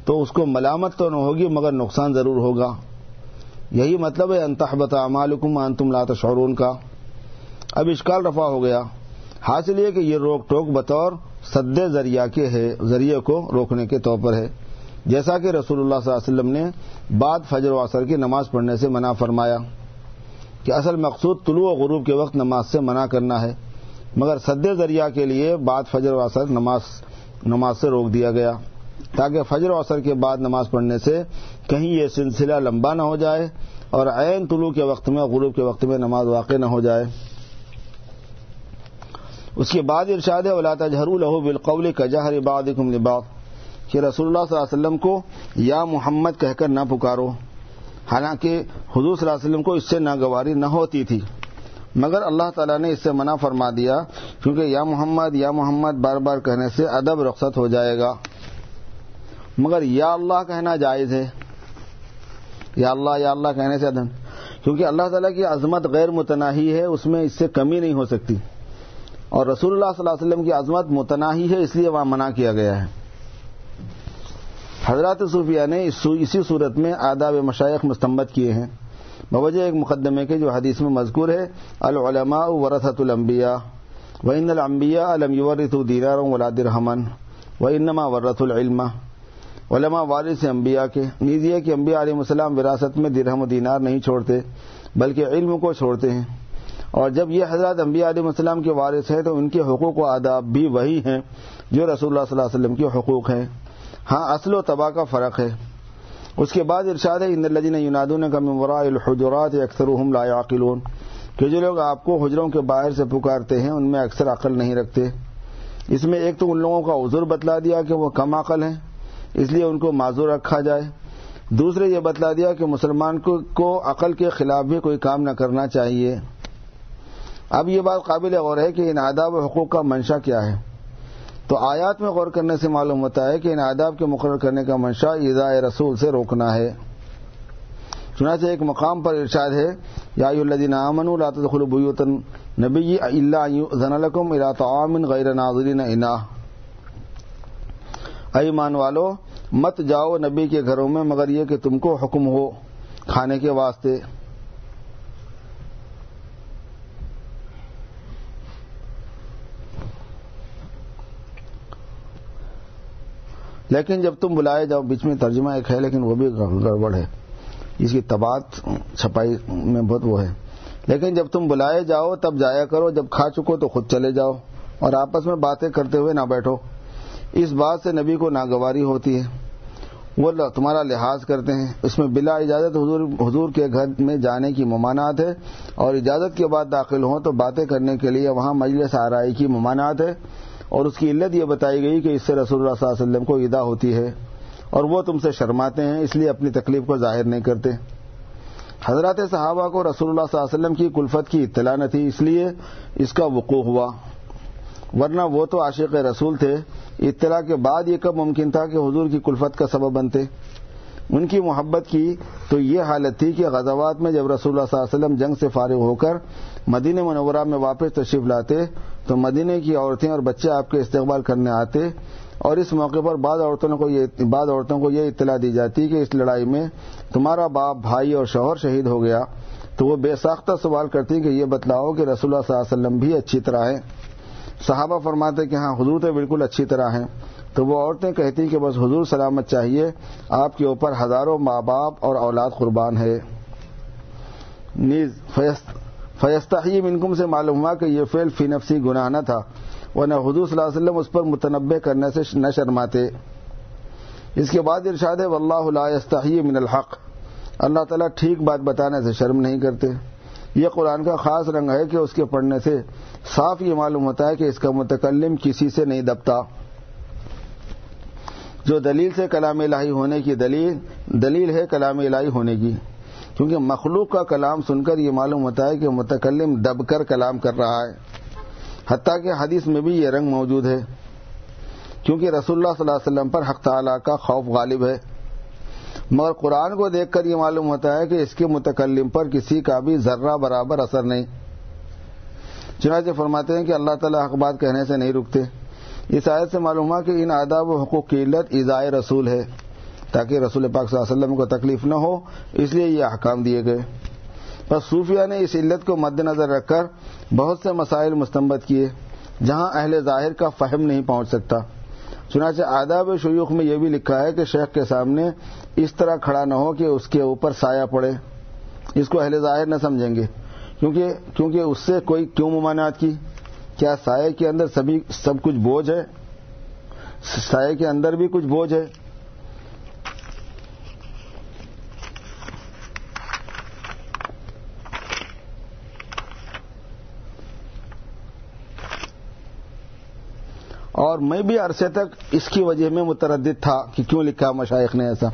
تو اس کو ملامت تو نہ ہوگی مگر نقصان ضرور ہوگا۔ یہی مطلب ہے انتحبت مالکم انتم لا تشعرون کا۔ اب اشکال رفع ہو گیا۔ حاصل یہ کہ یہ روک ٹوک بطور سد ذریعہ کے ہے، ذریعے کو روکنے کے طور پر ہے۔ جیسا کہ رسول اللہ صلی اللہ علیہ وسلم نے بعد فجر و اثر کی نماز پڑھنے سے منع فرمایا کہ اصل مقصود طلوع و غروب کے وقت نماز سے منع کرنا ہے، مگر سد ذریعہ کے لیے بعد فجر و اثر نماز نماز سے روک دیا گیا۔ تاکہ فجر و اثر کے بعد نماز پڑھنے سے کہیں یہ سلسلہ لمبا نہ ہو جائے اور عین طلوع کے وقت میں غروب کے وقت میں نماز واقع نہ ہو جائے۔ اس کے بعد ارشاد اولاۃ جہر الح بالقول کا جہر عباد لباغ کہ رسول اللہ صلی اللہ علیہ وسلم کو یا محمد کہہ کر نہ پکارو۔ حالانکہ حضور صلی اللہ علیہ وسلم کو اس سے ناگواری نہ ہوتی تھی۔ مگر اللہ تعالیٰ نے اس سے منع فرما دیا، کیونکہ یا محمد یا محمد بار بار کہنے سے ادب رخصت ہو جائے گا۔ مگر یا اللہ کہنا جائز ہے، یا اللہ یا اللہ کہنے سے ادب کیونکہ اللہ تعالیٰ کی عظمت غیر متناہی ہے، اس میں اس سے کمی نہیں ہو سکتی۔ اور رسول اللہ صلی اللہ علیہ وسلم کی عظمت متناہی ہے، اس لیے وہاں منع کیا گیا ہے۔ حضرات صوفیہ نے اسی صورت میں آداب مشائق مستمت کیے ہیں۔ بوجہ ایک مقدمے کے جو حدیث میں مذکور ہے، العلماء ورثت الانبیاء و ان الانبیاء علم یورث دینار ولا درہمن و انما علماء وارث انبیاء کے نیز یہ کہ انبیاء علیہ السلام وراثت میں درہم و دینار نہیں چھوڑتے، بلکہ علم کو چھوڑتے ہیں۔ اور جب یہ حضرات انبیاء علیہ السلام کے وارث ہیں تو ان کے حقوق و آداب بھی وہی ہیں جو رسول اللہ صلی اللہ علیہ وسلم کے حقوق ہیں۔ ہاں اصل و تباہ کا فرق ہے۔ اس کے بعد ارشاد ہے اندر یونادون کا ممورا الحجرات اکثر لا عقلون کہ جو لوگ آپ کو حجروں کے باہر سے پکارتے ہیں، ان میں اکثر عقل نہیں رکھتے۔ اس میں ایک تو ان لوگوں کا عذر بتلا دیا کہ وہ کم عقل ہیں۔ اس لیے ان کو معذور رکھا جائے۔ دوسرے یہ بتلا دیا کہ مسلمان کو عقل کے خلاف بھی کوئی کام نہ کرنا چاہیے۔ اب یہ بات قابل غور ہے کہ ان آداب و حقوق کا منشا کیا ہے۔ تو آیات میں غور کرنے سے معلوم ہوتا ہے کہ ان آداب کے مقرر کرنے کا منشا ایزا رسول سے روکنا ہے۔ چنانچہ ایک مقام پر ارشاد ہے، یا الدین امن الخلبیوتن نبی اللہ زن طعام غیر ناظرین انا ایمان والو، مت جاؤ نبی کے گھروں میں مگر یہ کہ تم کو حکم ہو کھانے کے واسطے۔ لیکن جب تم بلائے جاؤ، بیچ میں ترجمہ ایک ہے، لیکن وہ بھی گڑبڑ ہے۔ اس کی تبات چھپائی میں بہت وہ ہے۔ لیکن جب تم بلائے جاؤ، تب جایا کرو۔ جب کھا چکو تو خود چلے جاؤ اور آپس میں باتیں کرتے ہوئے نہ بیٹھو۔ اس بات سے نبی کو ناگواری ہوتی ہے۔ وہ تمہارا لحاظ کرتے ہیں۔ اس میں بلا اجازت حضور حضور کے گھر میں جانے کی ممانعت ہے۔ اور اجازت کے بعد داخل ہوں تو باتیں کرنے کے لیے وہاں مجلس آرائی کی ممانعت ہے۔ اور اس کی علت یہ بتائی گئی کہ اس سے رسول اللہ صلی اللہ علیہ وسلم کو ادا ہوتی ہے۔ اور وہ تم سے شرماتے ہیں، اس لیے اپنی تکلیف کو ظاہر نہیں کرتے۔ حضرات صحابہ کو رسول اللہ صلی اللہ علیہ وسلم کی کلفت کی اطلاع نہ تھی، اس لیے اس کا وقوع ہوا۔ ورنہ وہ تو عاشق رسول تھے۔ اطلاع کے بعد یہ کب ممکن تھا کہ حضور کی کلفت کا سبب بنتے؟ ان کی محبت کی تو یہ حالت تھی کہ غزوات میں جب رسول اللہ صلی اللہ علیہ وسلم جنگ سے فارغ ہو کر مدینہ منورہ میں واپس تشریف لاتے، تو مدینہ کی عورتیں اور بچے آپ کے استقبال کرنے آتے اور اس موقع پر بعض عورتوں کو یہ بعض عورتوں کو یہ اطلاع دی جاتی کہ اس لڑائی میں تمہارا باپ، بھائی اور شوہر شہید ہو گیا۔ تو وہ بے ساختہ سوال کرتی کہ یہ بتلاؤ کہ رسول اللہ صلی اللہ علیہ وسلم بھی اچھی طرح ہیں۔ صحابہ فرماتے کہ ہاں حضور تو بالکل اچھی طرح ہیں۔ تو وہ عورتیں کہتی کہ بس حضور سلامت چاہیے، آپ کے اوپر ہزاروں ماں باپ اور اولاد قربان ہے۔ نیز فیستحیم انکم سے معلوم ہوا کہ یہ فعل فی نفسی گناہ نہ تھا، ورنہ حضور صلی اللہ علیہ وسلم اس پر متنبع کرنے سے نہ شرماتے۔ اس کے بعد ارشاد ہے، واللہ لا یستحی من الحق۔ اللہ تعالیٰ ٹھیک بات بتانے سے شرم نہیں کرتے۔ یہ قرآن کا خاص رنگ ہے کہ اس کے پڑھنے سے صاف یہ معلوم ہوتا ہے کہ اس کا متکلم کسی سے نہیں دبتا۔ جو دلیل سے کلام الہی ہونے کی دلیل دلیل ہے کلام الہی ہونے کی۔ کیونکہ مخلوق کا کلام سن کر یہ معلوم ہوتا ہے کہ متکلم دب کر کلام کر رہا ہے۔ حتیٰ کہ حدیث میں بھی یہ رنگ موجود ہے۔ کیونکہ رسول اللہ صلی اللہ علیہ وسلم پر حق تعالیٰ کا خوف غالب ہے۔ مگر قرآن کو دیکھ کر یہ معلوم ہوتا ہے کہ اس کے متکلم پر کسی کا بھی ذرہ برابر اثر نہیں۔ چنانچہ فرماتے ہیں کہ اللہ تعالیٰ حق بات کہنے سے نہیں رکتے۔ اس آیت سے معلوم ہوا کہ ان آداب و حقوق کی علت ایزائے رسول ہے، تاکہ رسول پاک صلی اللہ علیہ وسلم کو تکلیف نہ ہو، اس لیے یہ احکام دیے گئے۔ بس صوفیہ نے اس علت کو مد نظر رکھ کر بہت سے مسائل مستمت کیے، جہاں اہل ظاہر کا فہم نہیں پہنچ سکتا۔ چنانچہ آداب شیوخ میں یہ بھی لکھا ہے کہ شیخ کے سامنے اس طرح کھڑا نہ ہو کہ اس کے اوپر سایہ پڑے۔ اس کو اہل ظاہر نہ سمجھیں گے۔ کیونکہ کیونکہ اس سے کوئی کیوں ممانعات کی؟ کیا سائے کے اندر سبھی، سب کچھ بوجھ ہے؟ سائے کے اندر بھی کچھ بوجھ ہے؟ اور میں بھی عرصے تک اس کی وجہ میں متردد تھا کہ کیوں لکھا مشائق نے ایسا۔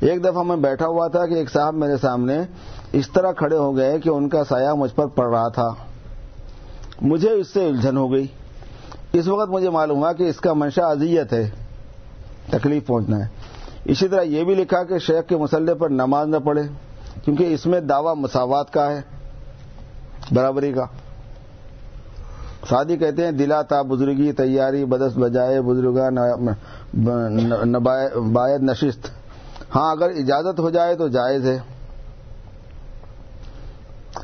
ایک دفعہ میں بیٹھا ہوا تھا کہ ایک صاحب میرے سامنے اس طرح کھڑے ہو گئے کہ ان کا سایہ مجھ پر پڑ رہا تھا۔ مجھے اس سے الجھن ہو گئی۔ اس وقت مجھے معلوم ہوا کہ اس کا منشا اذیت ہے۔ تکلیف پہنچنا ہے۔ اسی طرح یہ بھی لکھا کہ شیخ کے مسلح پر نماز نہ پڑھے، کیونکہ اس میں دعوی مساوات کا ہے، برابری کا۔ شادی کہتے ہیں، دلا تا بزرگی، تیاری، بدس بجائے بزرگا باید نشست۔ ہاں اگر اجازت ہو جائے تو جائز ہے۔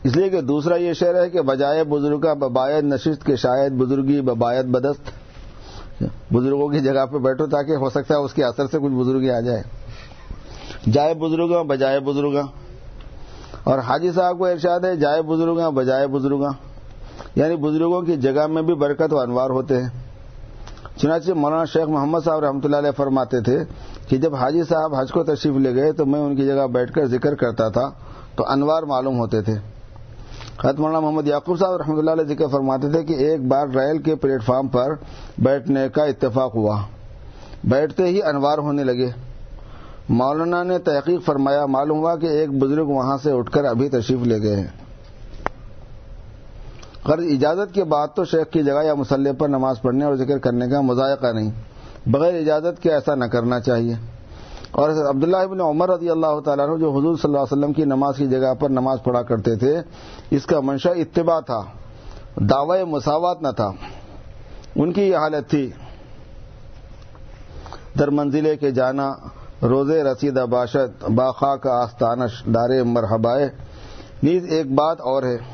اس لیے کہ دوسرا یہ شعر ہے کہ بجائے بزرگا بباید نشست کے شاید بزرگی، بباید بدست۔ بزرگوں کی جگہ پہ بیٹھو تاکہ ہو سکتا ہے اس کے اثر سے کچھ بزرگی آ جائے۔ جائے بزرگاں، بجائے بزرگاں۔ اور حاجی صاحب کو ارشاد ہے، جائے بزرگاں، بجائے بزرگاں۔ یعنی بزرگوں کی جگہ میں بھی برکت و انوار ہوتے ہیں۔ چنانچہ مولانا شیخ محمد صاحب رحمۃ اللہ علیہ فرماتے تھے کہ جب حاجی صاحب حج کو تشریف لے گئے تو میں ان کی جگہ بیٹھ کر ذکر کرتا تھا تو انوار معلوم ہوتے تھے۔ حضرت مولانا محمد یعقوب صاحب رحمۃ اللہ علیہ ذکر فرماتے تھے کہ ایک بار ریل کے پلیٹ فارم پر بیٹھنے کا اتفاق ہوا۔ بیٹھتے ہی انوار ہونے لگے۔ مولانا نے تحقیق فرمایا، معلوم ہوا کہ ایک بزرگ وہاں سے اٹھ کر ابھی تشریف لے گئے ہیں۔ غرض اجازت کے بعد تو شیخ کی جگہ یا مسلح پر نماز پڑھنے اور ذکر کرنے کا مذائقہ نہیں، بغیر اجازت کے ایسا نہ کرنا چاہیے۔ اور عبداللہ ابن عمر رضی اللہ تعالیٰ جو حضور صلی اللہ علیہ وسلم کی نماز کی جگہ پر نماز پڑھا کرتے تھے، اس کا منشا اتباع تھا، دعوی مساوات نہ تھا۔ ان کی یہ حالت تھی، در منزلے کے جانا، روزے رسید باشد باخا کا آستانش، دار مرحبائے۔ نیز ایک بات اور ہے۔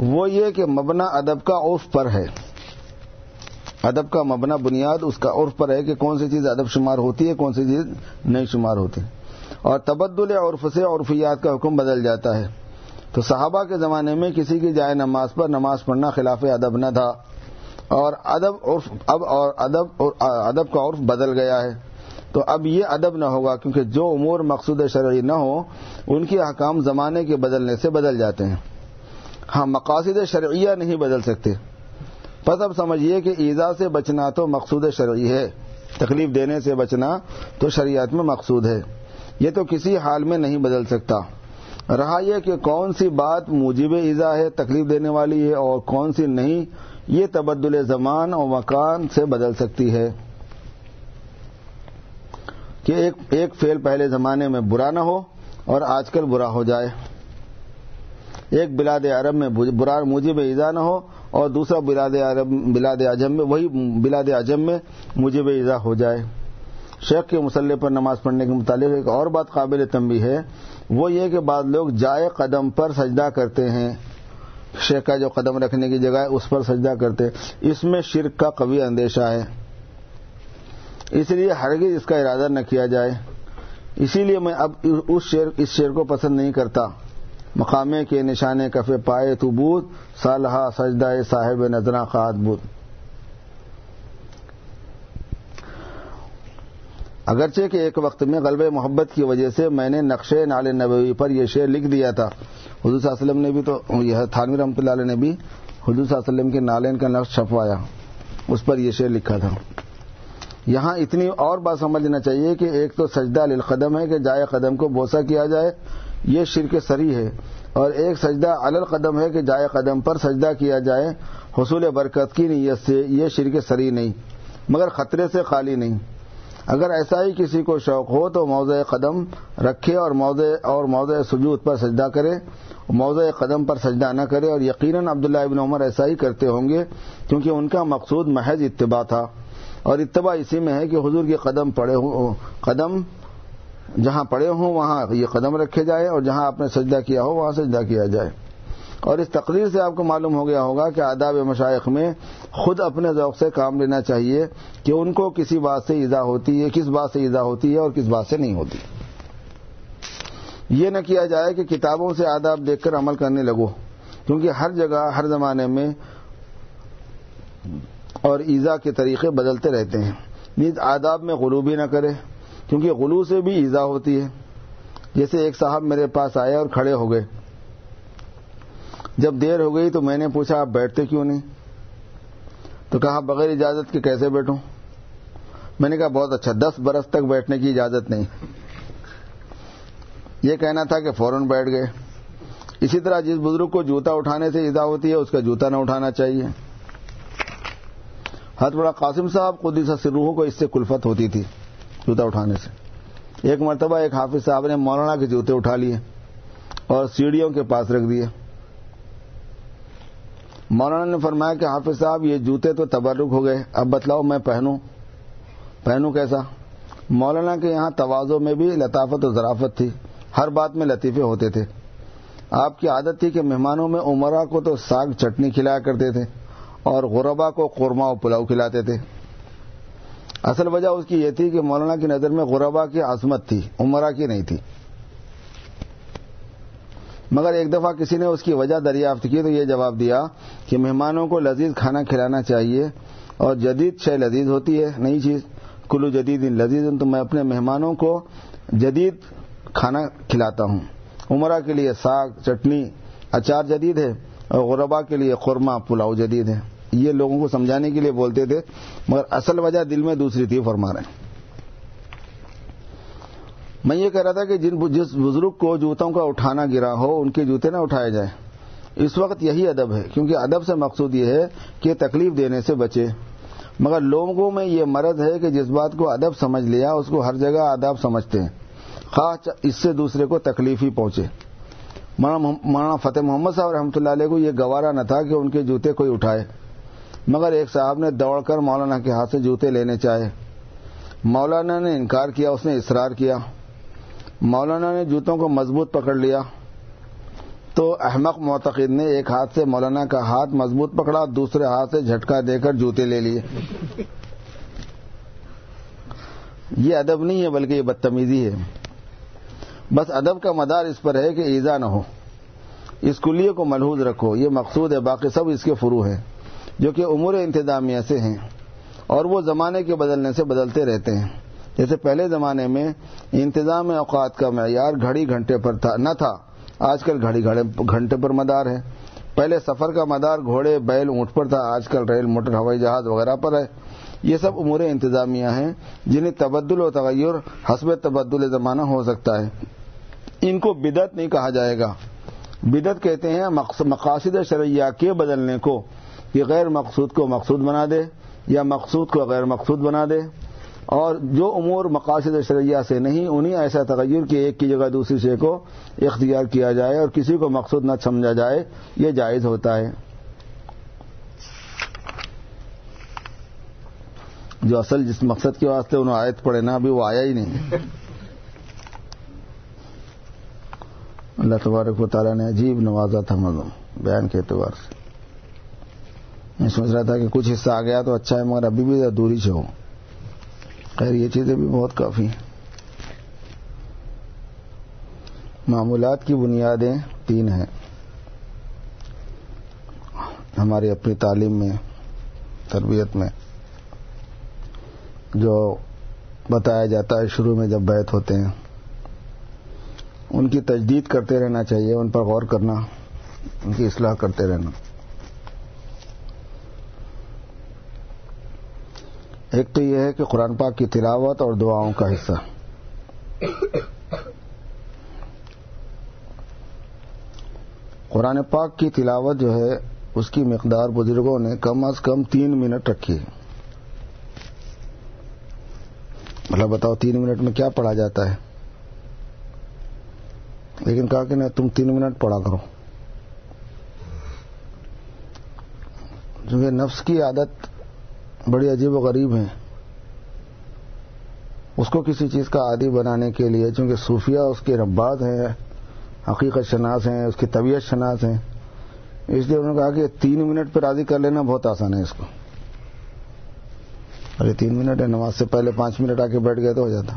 وہ یہ کہ مبنا ادب کا عرف پر ہے۔ ادب کا مبنا بنیاد اس کا عرف پر ہے کہ کون سی چیز ادب شمار ہوتی ہے، کون سی چیز نہیں شمار ہوتی۔ اور تبدل عرف سے عرفیات کا حکم بدل جاتا ہے۔ تو صحابہ کے زمانے میں کسی کی جائے نماز پر نماز پڑھنا خلاف ادب نہ تھا۔ اور ادب عرف، اب اور ادب ادب کا عرف بدل گیا ہے۔ تو اب یہ ادب نہ ہوگا، کیونکہ جو امور مقصود شرعی نہ ہو ان کے حکام زمانے کے بدلنے سے بدل جاتے ہیں۔ ہاں مقاصد شرعیہ نہیں بدل سکتے۔ پس اب سمجھیے کہ ایزا سے بچنا تو مقصود شرعی ہے، تکلیف دینے سے بچنا تو شریعت میں مقصود ہے۔ یہ تو کسی حال میں نہیں بدل سکتا۔ رہا یہ کہ کون سی بات موجب ایزا ہے، تکلیف دینے والی ہے اور کون سی نہیں، یہ تبدل زمان اور مکان سے بدل سکتی ہے۔ کہ ایک ایک فیل پہلے زمانے میں برا نہ ہو اور آج کل برا ہو جائے۔ ایک بلاد عرب میں برا موجب ایزا نہ ہو اور دوسرا بلاد عرب بلاد اعظم میں وہی بلاد اعظم میں موجب ایزا ہو جائے۔ شیخ کے مسلح پر نماز پڑھنے کے متعلق ایک اور بات قابل تنبی ہے۔ وہ یہ کہ بعض لوگ جائے قدم پر سجدہ کرتے ہیں۔ شیخ کا جو قدم رکھنے کی جگہ ہے، اس پر سجدہ کرتے اس میں شرک کا قوی اندیشہ ہے۔ اس لیے ہرگز اس کا ارادہ نہ کیا جائے۔ اسی لیے میں اب اس شیر اس شیر کو پسند نہیں کرتا۔ مقامے کے نشانے کفے پائے تو بود، صالحہ سجدہ صاحب نظرہ خاد بود۔ اگرچہ کہ ایک وقت میں غلب محبت کی وجہ سے میں نے نقشے نال نبوی پر یہ شعر لکھ دیا تھا۔ حضور صلی اللہ علیہ وسلم نے بھی تو، یہ تھانوی رحمۃ اللہ علیہ نے بھی حضور صلی اللہ علیہ وسلم کے نالین کا نقش چھپوایا۔ اس پر یہ شعر لکھا تھا۔ یہاں اتنی اور بات سمجھنا چاہیے کہ ایک تو سجدہ للقدم ہے کہ جائے قدم کو بوسا کیا جائے۔ یہ شرک سری ہے اور ایک سجدہ القدم ہے کہ جائے قدم پر سجدہ کیا جائے، حصول برکت کی نیت سے یہ شرک سری نہیں، مگر خطرے سے خالی نہیں۔ اگر ایسا ہی کسی کو شوق ہو تو موضع قدم رکھے اور موضع اور موضع سجود پر سجدہ کرے۔ موضع قدم پر سجدہ نہ کرے اور یقیناً عبداللہ ابن عمر ایسا ہی کرتے ہوں گے کیونکہ ان کا مقصود محض اتباع تھا۔ اور اتباع اسی میں ہے کہ حضور کے قدم پڑے قدم جہاں پڑے ہوں وہاں یہ قدم رکھے جائے اور جہاں آپ نے سجدہ کیا ہو وہاں سجدہ کیا جائے۔ اور اس تقریر سے آپ کو معلوم ہو گیا ہوگا کہ آداب مشائق میں خود اپنے ذوق سے کام لینا چاہیے کہ ان کو کسی بات سے ایزا ہوتی ہے، کس بات سے ایزا ہوتی ہے اور کس بات سے نہیں ہوتی۔ یہ نہ کیا جائے کہ کتابوں سے آداب دیکھ کر عمل کرنے لگو، کیونکہ ہر جگہ، ہر زمانے میں اور ایزا کے طریقے بدلتے رہتے ہیں۔ نیز آداب میں غلو بھی نہ کرے۔ کیونکہ غلو سے بھی ایزا ہوتی ہے۔ جیسے ایک صاحب میرے پاس آئے اور کھڑے ہو گئے۔ جب دیر ہو گئی تو میں نے پوچھا، آپ بیٹھتے کیوں نہیں؟ تو کہا بغیر اجازت کے کیسے بیٹھوں؟ میں نے کہا، بہت اچھا دس برس تک بیٹھنے کی اجازت نہیں۔ یہ کہنا تھا کہ فوراً بیٹھ گئے۔ اسی طرح جس بزرگ کو جوتا اٹھانے سے ایزا ہوتی ہے، اس کا جوتا نہ اٹھانا چاہیے۔ ہاتھ بڑا قاسم صاحب خود اس روحوں کو اس سے کلفت ہوتی تھی۔ جوتا اٹھانے سے۔ ایک مرتبہ ایک حافظ صاحب نے مولانا کے جوتے اٹھا لیے اور سیڑھیوں کے پاس رکھ دیے۔ مولانا نے فرمایا کہ حافظ صاحب، یہ جوتے تو تبرک ہو گئے، اب بتلاؤ میں پہنوں۔ پہنوں کیسا؟ مولانا کے یہاں توازوں میں بھی لطافت و ذرافت تھی، ہر بات میں لطیفے ہوتے تھے۔ آپ کی عادت تھی کہ مہمانوں میں عمرہ کو تو ساگ چٹنی کھلایا کرتے تھے اور غربا کو قورمہ و پلاؤ کھلاتے تھے۔ اصل وجہ اس کی یہ تھی کہ مولانا کی نظر میں غربا کی عظمت تھی، عمرہ کی نہیں تھی۔ مگر ایک دفعہ کسی نے اس کی وجہ دریافت کی تو یہ جواب دیا کہ مہمانوں کو لذیذ کھانا کھلانا چاہیے اور جدید شے لذیذ ہوتی ہے، نئی چیز۔ کلو جدید لذیذ تو میں اپنے مہمانوں کو جدید کھانا کھلاتا ہوں۔ عمرہ کے لیے ساگ، چٹنی، اچار جدید ہے اور غربا کے لیے قورمہ، پلاؤ جدید ہے۔ یہ لوگوں کو سمجھانے کے لیے بولتے تھے، مگر اصل وجہ دل میں دوسری تھی فرما رہے ہیں میں یہ کہہ رہا تھا کہ جن جس بزرگ کو جوتوں کا اٹھانا گرا ہو، ان کے جوتے نہ اٹھائے جائیں۔ اس وقت یہی ادب ہے، کیونکہ ادب سے مقصود یہ ہے کہ تکلیف دینے سے بچے۔ مگر لوگوں میں یہ مرض ہے کہ جس بات کو ادب سمجھ لیا، اس کو ہر جگہ ادب سمجھتے ہیں۔ خاص اس سے دوسرے کو تکلیف ہی پہنچے۔ مولانا فتح محمد صاحب رحمۃ اللہ علیہ کو یہ گوارا نہ تھا کہ ان کے جوتے کوئی اٹھائے۔ مگر ایک صاحب نے دوڑ کر مولانا کے ہاتھ سے جوتے لینے چاہے۔ مولانا نے انکار کیا، اس نے اصرار کیا۔ مولانا نے جوتوں کو مضبوط پکڑ لیا۔ تو احمق معتقد نے ایک ہاتھ سے مولانا کا ہاتھ مضبوط پکڑا، دوسرے ہاتھ سے جھٹکا دے کر جوتے لے لیے۔ یہ ادب نہیں ہے، بلکہ یہ بدتمیزی ہے۔ بس ادب کا مدار اس پر ہے کہ ایزا نہ ہو۔ اس کلیے کو ملحوظ رکھو، یہ مقصود ہے، باقی سب اس کے فرو ہیں۔ جو کہ امور انتظامیہ سے ہیں اور وہ زمانے کے بدلنے سے بدلتے رہتے ہیں۔ جیسے پہلے زمانے میں انتظام اوقات کا معیار گھڑی گھنٹے پر تھا، نہ تھا۔ آج کل گھڑی گھنٹے پر مدار ہے۔ پہلے سفر کا مدار گھوڑے، بیل، اونٹ پر تھا۔ آج کل ریل، موٹر، ہوائی جہاز وغیرہ پر ہے۔ یہ سب امور انتظامیہ ہیں جنہیں تبدل و تغیر، حسب تبدل زمانہ ہو سکتا ہے۔ ان کو بدت نہیں کہا جائے گا۔ بدت کہتے ہیں مقاصد شرعیہ کے بدلنے کو۔ کہ غیر مقصود کو مقصود بنا دے یا مقصود کو غیر مقصود بنا دے اور جو امور مقاصد شرعیہ سے نہیں، انہیں ایسا تغیر کہ ایک کی جگہ دوسری شے کو اختیار کیا جائے اور کسی کو مقصود نہ سمجھا جائے، یہ جائز ہوتا ہے۔ جو اصل جس مقصد کے واسطے انہوں آیت پڑے نا، ابھی وہ آیا ہی نہیں۔ اللہ تبارک و تعالیٰ نے عجیب نوازا تھا مزوں بیان کے اعتبار سے۔ میں سوچ رہا تھا کہ کچھ حصہ آ گیا تو اچھا ہے، مگر ابھی بھی دوری سے ہوں۔ خیر، یہ چیزیں بھی بہت کافی ہیں۔ معمولات کی بنیادیں تین ہیں۔ ہماری اپنی تعلیم میں، تربیت میں، جو بتایا جاتا ہے شروع میں جب بیت ہوتے ہیں، ان کی تجدید کرتے رہنا چاہیے، ان پر غور کرنا، ان کی اصلاح کرتے رہنا۔ ایک تو یہ ہے کہ قرآن پاک کی تلاوت اور دعاؤں کا حصہ۔ قرآن پاک کی تلاوت جو ہے، اس کی مقدار بزرگوں نے کم از کم تین منٹ رکھی۔ ہے مطلب بتاؤ، تین منٹ میں کیا پڑھا جاتا ہے؟ لیکن کہا کہ نہیں، تم تین منٹ پڑھا کرو۔ جو نفس کی عادت بڑی عجیب و غریب ہیں۔ اس کو کسی چیز کا عادی بنانے کے لیے، چونکہ صوفیہ اس کے رباد ہیں، حقیقت شناس ہیں، اس کی طبیعت شناس ہیں۔ اس لیے انہوں نے کہا کہ تین منٹ پہ راضی کر لینا بہت آسان ہے اس کو۔ ارے تین منٹ ہے، نماز سے پہلے پانچ منٹ آ کے بیٹھ گئے تو ہو جاتا۔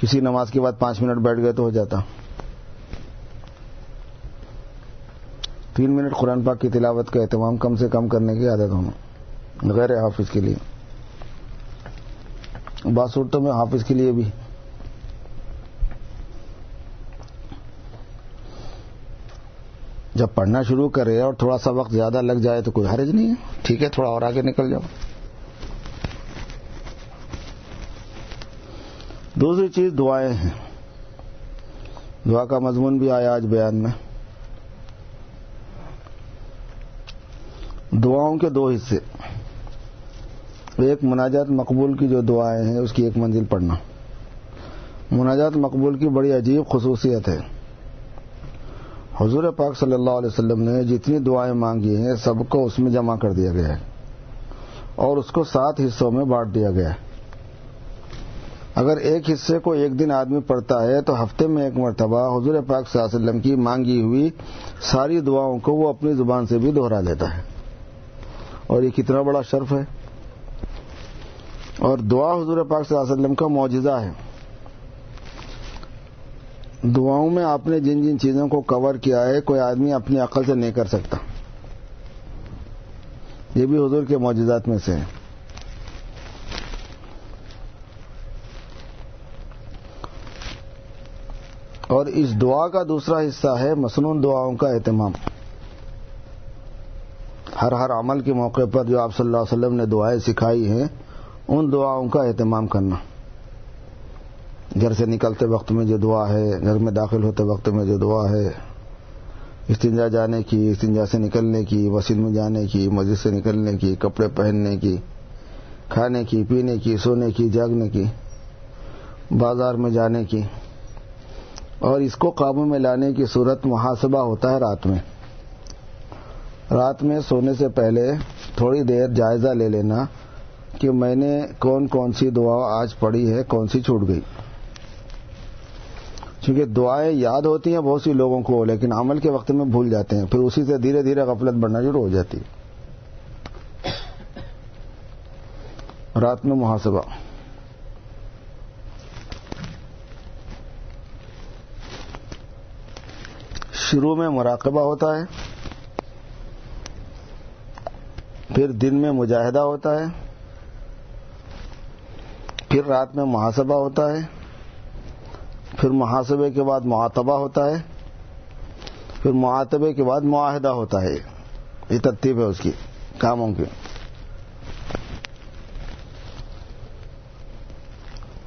کسی نماز کے بعد پانچ منٹ بیٹھ گئے تو ہو جاتا۔ تین منٹ قرآن پاک کی تلاوت کا اہتمام کم سے کم کرنے کی عادت ہونا۔ غیر حافظ کے لیے۔ بعض صورتوں میں حافظ کے لیے بھی۔ جب پڑھنا شروع کرے اور تھوڑا سا وقت زیادہ لگ جائے تو کوئی حرج نہیں ہے۔ ٹھیک ہے، تھوڑا اور آگے نکل جاؤ۔ دوسری چیز دعائیں ہیں۔ دعا کا مضمون بھی آیا آج بیان میں۔ دعاؤں کے دو حصے۔ ایک مناجات مقبول کی جو دعائیں ہیں، اس کی ایک منزل پڑھنا۔ مناجات مقبول کی بڑی عجیب خصوصیت ہے۔ حضور پاک صلی اللہ علیہ وسلم نے جتنی دعائیں مانگی ہیں، سب کو اس میں جمع کر دیا گیا ہے۔ اور اس کو سات حصوں میں بانٹ دیا گیا ہے۔ اگر ایک حصے کو ایک دن آدمی پڑھتا ہے، تو ہفتے میں ایک مرتبہ حضور پاک صلی اللہ علیہ وسلم کی مانگی ہوئی ساری دعاؤں کو وہ اپنی زبان سے بھی دوہرا لیتا ہے۔ اور یہ کتنا بڑا شرف ہے۔ اور دعا حضور پاک صلی اللہ علیہ وسلم کا معجزہ ہے۔ دعاؤں میں آپ نے جن جن چیزوں کو کور کیا ہے، کوئی آدمی اپنی عقل سے نہیں کر سکتا۔ یہ بھی حضور کے معجزات میں سے ہے۔ اور اس دعا کا دوسرا حصہ ہے مصنون دعاؤں کا اہتمام۔ ہر ہر عمل کے موقع پر جو آپ صلی اللہ علیہ وسلم نے دعائیں سکھائی ہیں ان دعاؤں کا اہتمام کرنا۔ گھر سے نکلتے وقت میں جو دعا ہے، گھر میں داخل ہوتے وقت میں جو دعا ہے، استنجا جانے کی، استنجا سے نکلنے کی وسیل میں جانے کی، مسجد سے نکلنے کی، کپڑے پہننے کی، کھانے کی، پینے کی، سونے کی، جاگنے کی، بازار میں جانے کی۔ اور اس کو قابو میں لانے کی صورت محاسبہ ہوتا ہے رات میں۔ رات میں سونے سے پہلے تھوڑی دیر جائزہ لے لینا۔ کہ میں نے کون کون سی دعا آج پڑھی ہے، کون سی چھوٹ گئی۔ چونکہ دعائیں یاد ہوتی ہیں، بہت سی لوگوں کو، لیکن عمل کے وقت میں بھول جاتے ہیں، پھر اسی سے دھیرے دھیرے غفلت بڑھنا شروع ہو جاتی ہے۔ رات میں محاسبہ۔ شروع میں مراقبہ ہوتا ہے۔ پھر دن میں مجاہدہ ہوتا ہے۔ پھر رات میں محاسبہ ہوتا ہے، پھر محاسبے کے بعد معاتبہ ہوتا ہے، پھر معاتبے کے بعد معاہدہ ہوتا ہے۔ یہ ترتیب ہے اس کی، کاموں کی۔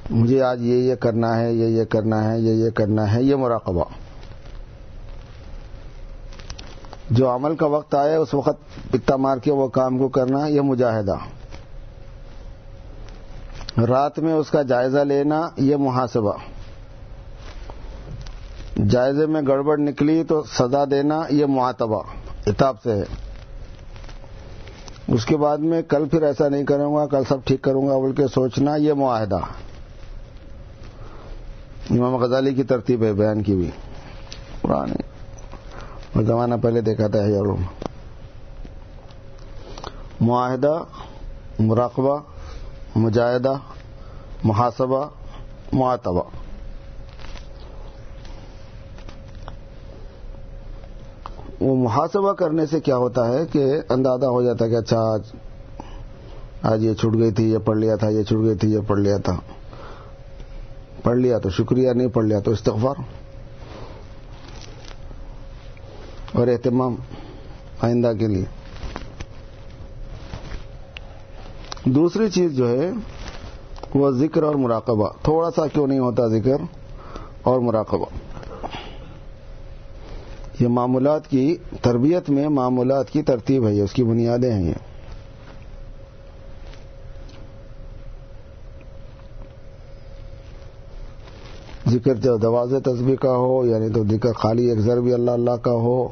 مجھے آج یہ یہ کرنا ہے، یہ یہ کرنا ہے، یہ یہ کرنا ہے، یہ مراقبہ۔ جو عمل کا وقت آئے اس وقت پتا مار کے وہ کام کو کرنا، یہ مجاہدہ۔ رات میں اس کا جائزہ لینا یہ محاسبہ۔ جائزے میں گڑبڑ نکلی تو سزا دینا یہ معاتبہ۔ اتاب سے ہے۔ اس کے بعد میں کل پھر ایسا نہیں کروں گا، کل سب ٹھیک کروں گا بول کے سوچنا یہ معاہدہ۔ امام غزالی کی ترتیب ہے، بیان کی بھی پرانی اور زمانہ پہلے دیکھا تھا یاروں معاہدہ، مراقبہ مجاہدہ، محاسبہ، معاتبہ۔ وہ محاسبہ کرنے سے کیا ہوتا ہے کہ اندازہ ہو جاتا ہے کہ اچھا آج آج یہ چھوٹ گئی تھی، یہ پڑھ لیا تھا، یہ چھوٹ گئی تھی، یہ پڑھ لیا تھا۔ پڑھ لیا تو شکریہ، نہیں پڑھ لیا تو استغفار۔ اور اہتمام آئندہ کے لیے۔ دوسری چیز جو ہے، وہ ذکر اور مراقبہ۔ تھوڑا سا کیوں نہیں ہوتا ذکر اور مراقبہ؟ یہ معمولات کی تربیت میں معمولات کی ترتیب ہے، یہ اس کی بنیادیں ہیں۔ یہ ذکر جو دواز تصویر کا ہو یعنی تو ذکر خالی ایک ضربی اللہ اللہ کا ہو،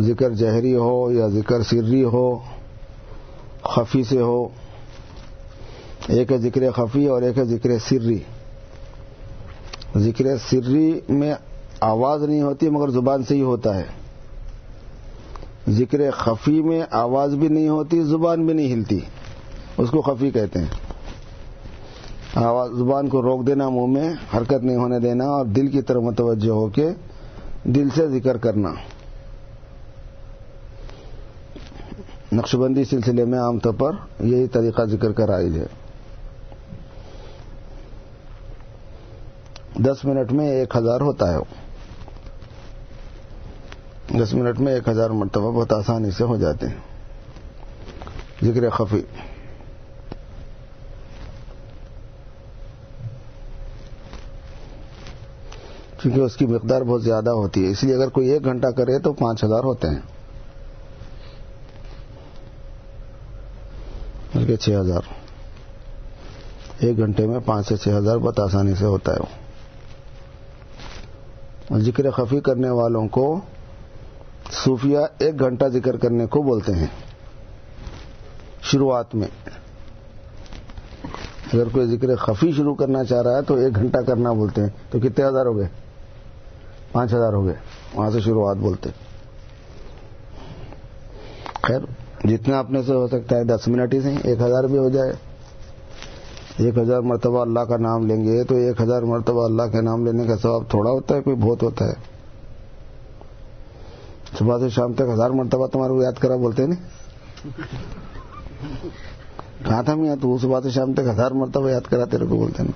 ذکر جہری ہو یا ذکر سری ہو، خفی سے ہو۔ ایک ہے ذکر خفی اور ایک ہے ذکر سری۔ ذکر سری میں آواز نہیں ہوتی، مگر زبان سے ہی ہوتا ہے۔ ذکر خفی میں آواز بھی نہیں ہوتی، زبان بھی نہیں ہلتی۔ اس کو خفی کہتے ہیں۔ آواز، زبان کو روک دینا، منہ میں حرکت نہیں ہونے دینا اور دل کی طرف متوجہ ہو کے دل سے ذکر کرنا۔ نقش بندی سلسلے میں عام طور پر یہی طریقہ ذکر کا رائج ہے۔ دس منٹ میں ایک ہزار ہوتا ہے۔ دس منٹ میں ایک ہزار مرتبہ بہت آسانی سے ہو جاتے ہیں۔ ذکر خفی۔ کیونکہ اس کی مقدار بہت زیادہ ہوتی ہے اس لیے اگر کوئی ایک گھنٹہ کرے تو پانچ ہزار ہوتے ہیں۔ بلکہ چھ ہزار۔ ایک گھنٹے میں پانچ سے چھ ہزار بہت آسانی سے ہوتا ہے۔ وہ ذکر خفی کرنے والوں کو صوفیہ ایک گھنٹہ ذکر کرنے کو بولتے ہیں۔ شروعات میں۔ اگر کوئی ذکر خفی شروع کرنا چاہ رہا ہے تو ایک گھنٹہ کرنا بولتے ہیں۔ تو کتنے ہزار ہو گئے؟ پانچ ہزار ہو گئے۔ وہاں سے شروعات بولتے خیر، جتنا اپنے سے ہو سکتا ہے دس منٹ ہی سے ایک ہزار بھی ہو جائے۔ ایک ہزار مرتبہ اللہ کا نام لیں گے تو ایک ہزار مرتبہ اللہ کا نام لینے کا ثواب تھوڑا ہوتا ہے، کوئی بہت ہوتا ہے۔ صبح سے شام تک ہزار مرتبہ تمہارے کو یاد کرا بولتے نہیں کہاں تھا میں تو صبح سے شام تک ہزار مرتبہ یاد کرا تیرے کو بولتے نا؟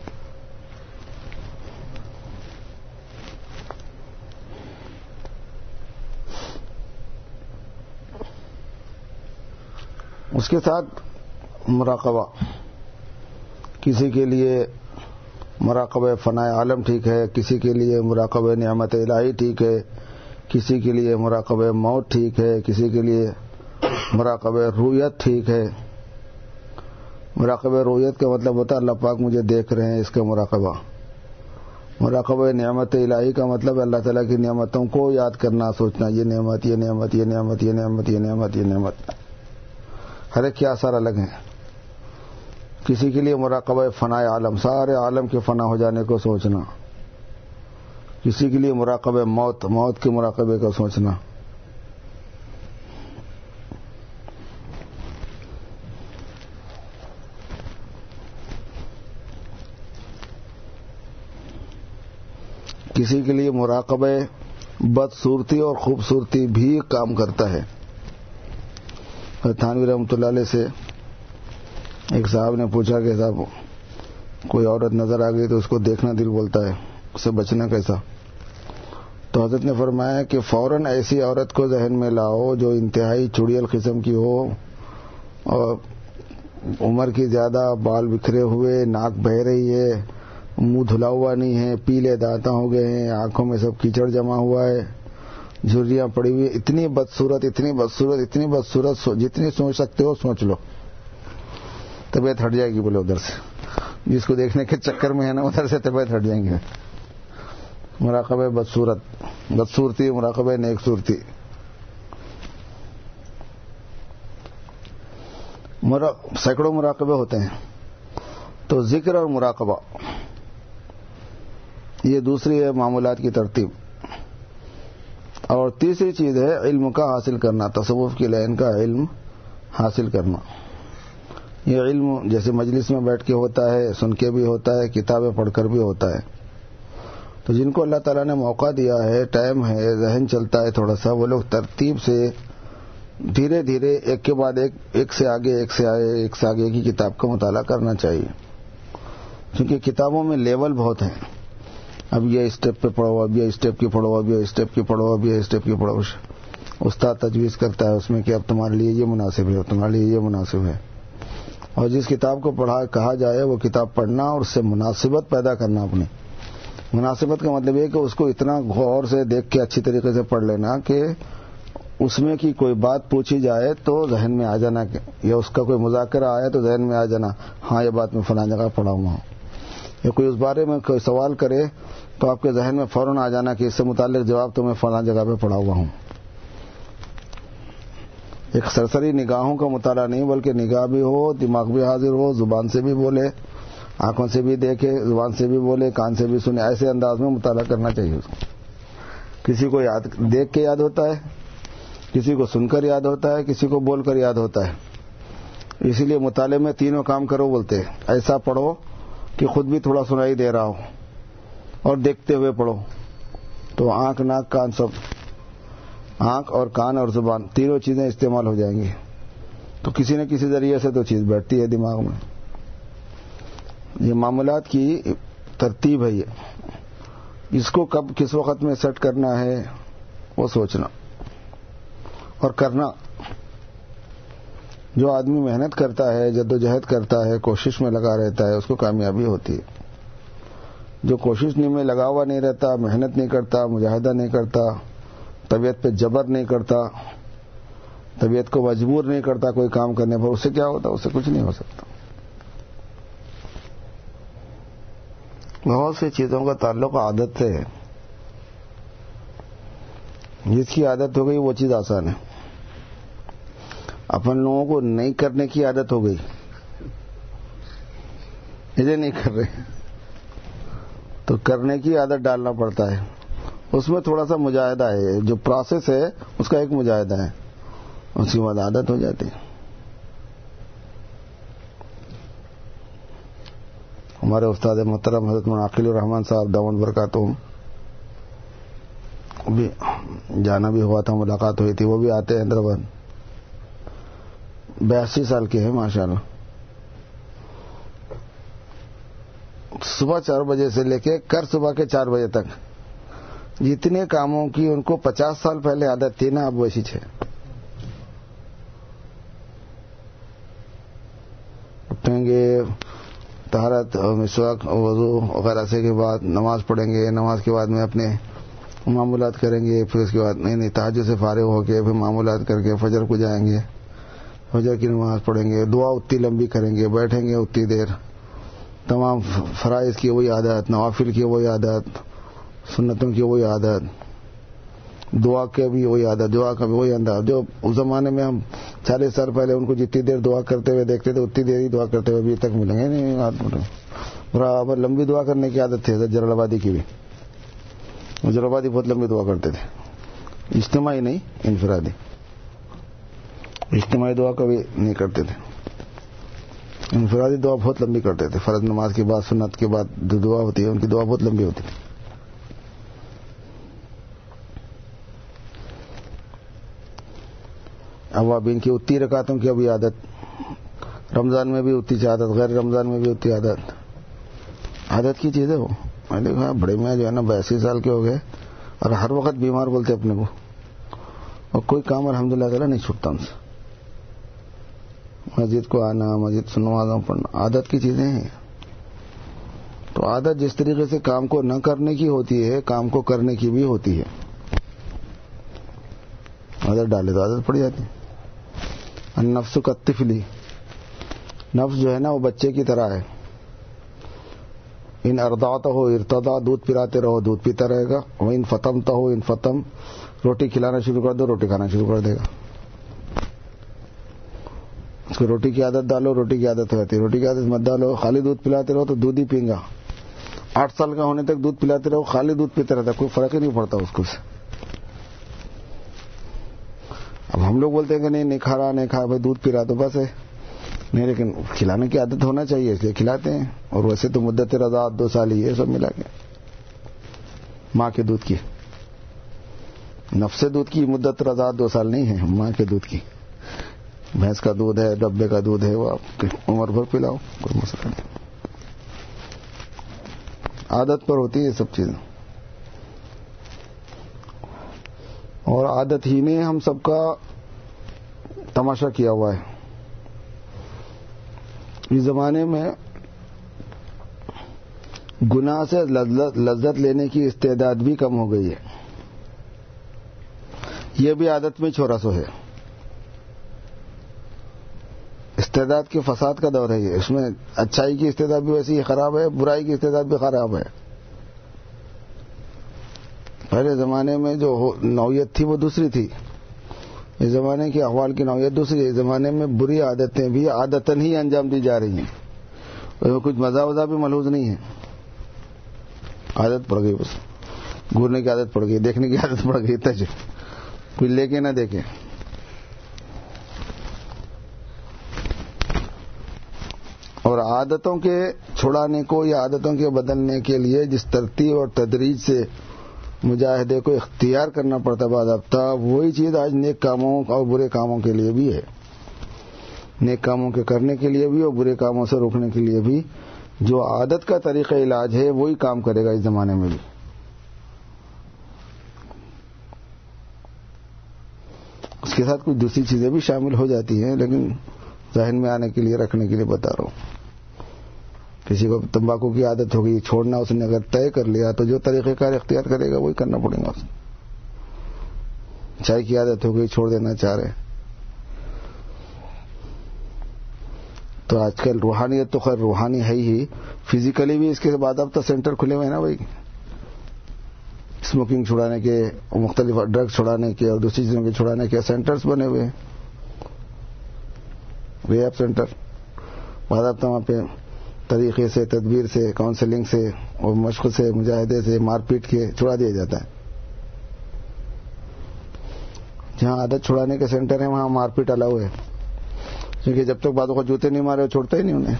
اس کے ساتھ مراقبہ۔ کسی کے لیے مراقب فنا عالم ٹھیک ہے، کسی کے لیے مراقب نعمت الہی ٹھیک ہے، کسی کے لیے مراقب موت ٹھیک ہے، کسی کے لیے مراقب رویت ٹھیک ہے۔ مراقب رویت کا مطلب ہوتا ہے اللہ پاک مجھے دیکھ رہے ہیں اس کا مراقبہ۔ مراقب نعمت الہی کا مطلب اللہ تعالیٰ کی نعمتوں کو یاد کرنا، سوچنا، یہ نعمت یہ نعمت یہ نعمت یہ نعمت یہ نعمت یہ نعمت۔ ہر ایک کے آثار الگ ہیں۔ کسی کے لیے مراقبہ فنا عالم، سارے عالم کے فنا ہو جانے کو سوچنا۔ کسی کے لیے مراقبہ موت موت کے مراقبے کا سوچنا۔ کسی کے لیے مراقبہ بدصورتی اور خوبصورتی بھی کام کرتا ہے۔ تھانوی رحمۃ اللہ علیہ سے ایک صاحب نے پوچھا کہ صاحب، کوئی عورت نظر آ گئی تو اس کو دیکھنا دل بولتا ہے اسے بچنا کیسا؟ تو حضرت نے فرمایا کہ فوراً ایسی عورت کو ذہن میں لاؤ جو انتہائی چڑیل قسم کی ہو اور عمر کی زیادہ بال بکھرے ہوئے، ناک بہ رہی ہے، منہ دھلا ہوا نہیں ہے، پیلے دانتا ہو گئے ہیں، آنکھوں میں سب کیچڑ جمع ہوا ہے، جھریاں پڑی ہوئی اتنی بدصورت اتنی بدصورت اتنی بدصورت جتنی سوچ سکتے ہو سوچ لو۔ طبیعت ہٹ جائے گی بولے ادھر سے۔ جس کو دیکھنے کے چکر میں ہے نا، ادھر سے طبیعت ہٹ جائیں گے۔ مراقب بدصورت۔ بدصورتی مراقب نیک صورتی۔ سینکڑوں مراقبے ہوتے ہیں۔ تو ذکر اور مراقبہ۔ یہ دوسری ہے معمولات کی ترتیب۔ اور تیسری چیز ہے علم کا حاصل کرنا، تصوف کی لائن کا علم حاصل کرنا۔ یہ علم جیسے مجلس میں بیٹھ کے ہوتا ہے، سن کے بھی ہوتا ہے، کتابیں پڑھ کر بھی ہوتا ہے۔ تو جن کو اللہ تعالیٰ نے موقع دیا ہے، ٹائم ہے، ذہن چلتا ہے تھوڑا سا، وہ لوگ ترتیب سے دھیرے دھیرے ایک کے بعد ایک ایک سے آگے، ایک سے آگے ایک سے آگے کی کتاب کا مطالعہ کرنا چاہیے۔ کیونکہ کتابوں میں لیول بہت ہیں۔ اب یہ اسٹیپ پہ پڑھو، اب یہ اسٹیپ کی پڑھو، اب یہ اسٹیپ کی پڑھو، اب یہ اسٹیپ کی پڑھو۔ استاد تجویز کرتا ہے اس میں کہ اب تمہارے لیے یہ مناسب ہے تمہارے لیے یہ مناسب ہے۔ اور جس کتاب کو پڑھا کہا جائے وہ کتاب پڑھنا اور اس سے مناسبت پیدا کرنا اپنی مناسبت کا مطلب یہ کہ اس کو اتنا غور سے دیکھ کے اچھی طریقے سے پڑھ لینا کہ اس میں کی کوئی بات پوچھی جائے تو ذہن میں آ جانا یا اس کا کوئی مذاکرہ آیا تو ذہن میں آ جانا ہاں یہ بات میں فلاں جگہ پڑھا ہوا ہوں یا کوئی اس بارے میں کوئی سوال کرے تو آپ کے ذہن میں فوراً آ جانا کہ اس سے متعلق جواب تو میں فلاں جگہ پہ پڑھا ہوا ہوں۔ ایک سرسری نگاہوں کا مطالعہ نہیں، بلکہ نگاہ بھی ہو، دماغ بھی حاضر ہو، زبان سے بھی بولے، آنکھوں سے بھی دیکھے، زبان سے بھی بولے، کان سے بھی سنے، ایسے انداز میں مطالعہ کرنا چاہیے اس کو۔ کسی کو یاد دیکھ کے یاد ہوتا ہے، کسی کو سن کر یاد ہوتا ہے، کسی کو بول کر یاد ہوتا ہے۔ اسی لیے مطالعے میں تینوں کام کرو بولتے ایسا پڑھو کہ خود بھی تھوڑا سنائی دے رہا ہو اور دیکھتے ہوئے پڑھو۔ تو آنکھ، ناک، کان سب۔ آنکھ اور کان اور زبان تینوں چیزیں استعمال ہو جائیں گی۔ تو کسی نہ کسی ذریعے سے تو چیز بیٹھتی ہے دماغ میں۔ یہ معاملات کی ترتیب ہے یہ۔ اس کو کب کس وقت میں سیٹ کرنا ہے وہ سوچنا۔ اور کرنا۔ جو آدمی محنت کرتا ہے جد و جہد کرتا ہے، کوشش میں لگا رہتا ہے، اس کو کامیابی ہوتی ہے۔ جو کوشش نہیں میں لگا ہوا نہیں رہتا، محنت نہیں کرتا، مجاہدہ نہیں کرتا طبیعت پہ جبر نہیں کرتا، طبیعت کو مجبور نہیں کرتا کوئی کام کرنے پر، اس سے کیا ہوتا؟ اس سے کچھ نہیں ہو سکتا۔ بہت سی چیزوں کا تعلق عادت سے ہے۔ جس کی عادت ہو گئی، وہ چیز آسان ہے۔ اپن لوگوں کو نہیں کرنے کی عادت ہو گئی۔ اسے نہیں کر رہے۔ تو کرنے کی عادت ڈالنا پڑتا ہے۔ اس میں تھوڑا سا مجاہدہ ہے، جو پروسیس ہے، اس کا ایک مجاہدہ ہے۔ اس کی بعد عادت ہو جاتی ہے۔ ہمارے استاد محترم حضرت منعقل الرحمان صاحب دامن برکاتہم بھی جانا بھی ہوا تھا، ملاقات ہوئی تھی۔ وہ بھی آتے ہیں حیدرآباد۔ بیاسی سال کے ہیں ماشاء اللہ صبح چار بجے سے لے کے کر صبح کے چار بجے تک۔ جتنے کاموں کی ان کو پچاس سال پہلے عادت تھی نا، اب ویسی چھ۔ اٹھیں گے تہارت مسواک وضو وغیرہ سے کے بعد نماز پڑھیں گے، نماز کے بعد میں اپنے معمولات کریں گے، پھر اس کے بعد نہیں نہیں، تاجر سے فارغ ہو کے پھر معمولات کر کے فجر کو جائیں گے۔ فجر کی نماز پڑھیں گے، دعا اتنی لمبی کریں گے، بیٹھیں گے اتنی دیر۔ تمام فرائض کی وہی عادت، نوافل کی وہی عادت سنتوں کی وہی عادت، دعا کے بھی وہی عادت، دعا کا بھی وہی انداز۔ جو اس زمانے میں ہم چالیس سال پہلے ان کو جتنی دیر دعا کرتے ہوئے دیکھتے تھے، اتنی دیر ہی دعا کرتے ہوئے ابھی تک ملیں گے نہیں برابر لمبی دعا کرنے کی عادت تھی جلال آبادی کی بھی۔ جلال آبادی بہت لمبی دعا کرتے تھے۔ اجتماعی نہیں، انفرادی۔ اجتماعی دعا کبھی نہیں کرتے تھے۔ انفرادی دعا بہت لمبی کرتے تھے۔ فرض نماز کے بعد، سنت کے بعد جو دعا ہوتی ہے، ان کی دعا بہت لمبی ہوتی ہے اوابین کی اتنی رکاتوں کی ابھی عادت۔ رمضان میں بھی اتنی عادت، غیر رمضان میں بھی اتنی عادت۔ عادت کی چیز ہے وہ۔ میں نے کہا، بڑے میں جو ہے نا بیاسی سال کے ہو گئے اور ہر وقت بیمار بولتے اپنے کو۔ اور کوئی کام الحمد للہ تعالیٰ نہیں چھوٹتا ان سے۔ مسجد کو آنا، مسجد سنوازوں پڑھنا، عادت کی چیزیں ہیں۔ تو عادت جس طریقے سے کام کو نہ کرنے کی ہوتی ہے، کام کو کرنے کی بھی ہوتی ہے۔ عادت ڈالے تو عادت پڑ جاتی نفس کا تفلی نفس جو ہے نا وہ بچے کی طرح ہے۔ ان ارداتا ہو ارتدا دودھ پلاتے رہو، دودھ پیتا رہے گا۔ وہ ان فتمتا ہو ان فتم روٹی کھلانا شروع کر دو، روٹی کھانا شروع کر دے گا۔ اس کو روٹی کی عادت ڈالو، روٹی کی عادت ہو جاتی ہے۔ روٹی کی عادت مت ڈالو، خالی دودھ پلاتے رہو تو دودھ ہی پئیں گا۔ آٹھ سال کا ہونے تک دودھ پلاتے رہو، خالی دودھ پیتے رہتا، کوئی فرق ہی نہیں پڑتا اس کو سے۔ اب ہم لوگ بولتے ہیں کہ نہیں نہیں کھا رہا، نہیں کھا بھائی دودھ پی رہا تو بس ہے۔ نہیں، لیکن کھلانے کی عادت ہونا چاہیے، اس لیے کھلاتے ہیں۔ اور ویسے تو مدت رضا دو سال ہی ہے سب ملا کے۔ ماں کے دودھ کی۔ نفس دودھ کی مدت رضا دو سال نہیں ہے، ماں کے دودھ کی۔ بھینس کا دودھ ہے، ڈبے کا دودھ ہے، وہ آپ عمر بھر پلاؤ، کوئی مسئلہ نہیں۔ عادت پر ہوتی ہے سب چیزیں۔ اور عادت ہی نے ہم سب کا تماشا کیا ہوا ہے۔ اس زمانے میں گناہ سے لذت لینے کی استعداد بھی کم ہو گئی ہے۔ یہ بھی عادت میں چھوڑا سو ہے۔ استعداد کے فساد کا دور ہے یہ۔ اس میں اچھائی کی استعداد بھی ویسی خراب ہے، برائی کی استعداد بھی خراب ہے۔ پہلے زمانے میں جو نوعیت تھی وہ دوسری تھی۔ اس زمانے کے احوال کی نوعیت دوسری اس زمانے میں بری عادتیں بھی عادتن ہی انجام دی جا رہی ہیں۔ اس میں کچھ مزہ وزہ بھی ملوز نہیں ہے۔ عادت پڑ گئی بس۔ گورنے کی عادت پڑ گئی، دیکھنے کی عادت پڑ گئی تج کوئی لے کے نہ دیکھے۔ اور عادتوں کے چھڑانے کو یا عادتوں کے بدلنے کے لیے جس ترتیب اور تدریج سے مجاہدے کو اختیار کرنا پڑتا باضابطہ وہی چیز آج نیک کاموں اور برے کاموں کے لیے بھی ہے۔ نیک کاموں کے کرنے کے لیے بھی اور برے کاموں سے روکنے کے لیے بھی۔ جو عادت کا طریقہ علاج ہے، وہی کام کرے گا اس زمانے میں بھی۔ اس کے ساتھ کچھ دوسری چیزیں بھی شامل ہو جاتی ہیں، لیکن ذہن میں آنے کے لیے، رکھنے کے لیے بتا رہا ہوں۔ کسی کو تمباکو کی عادت ہوگی چھوڑنا اس نے اگر طے کر لیا تو جو طریقہ کار اختیار کرے گا وہی کرنا پڑے گا اسے چائے کی عادت ہو گئی چھوڑ دینا چاہ رہے تو آج کل روحانیت تو خیر روحانی ہے ہی۔ فزیکلی بھی اس کے بعد اب تو سینٹر کھلے ہوئے ہیں نا بھائی۔ اسموکنگ چھڑانے کے، مختلف ڈرگ چھڑانے کے اور دوسری چیزوں کے چھڑانے کے سینٹرز بنے ہوئے ہیں۔ ریپ سینٹر۔ بعد وہاں پہ طریقے سے، تدبیر سے کاؤنسلنگ سے اور مشق سے، مجاہدے سے، مار پیٹ کے چھڑا دیا جاتا ہے۔ جہاں عادت چھڑانے کے سینٹر ہیں، وہاں مار پیٹ الاؤ ہے۔ کیونکہ جب تک بعدوں کو جوتے نہیں مارے چھوڑتا ہی نہیں انہیں۔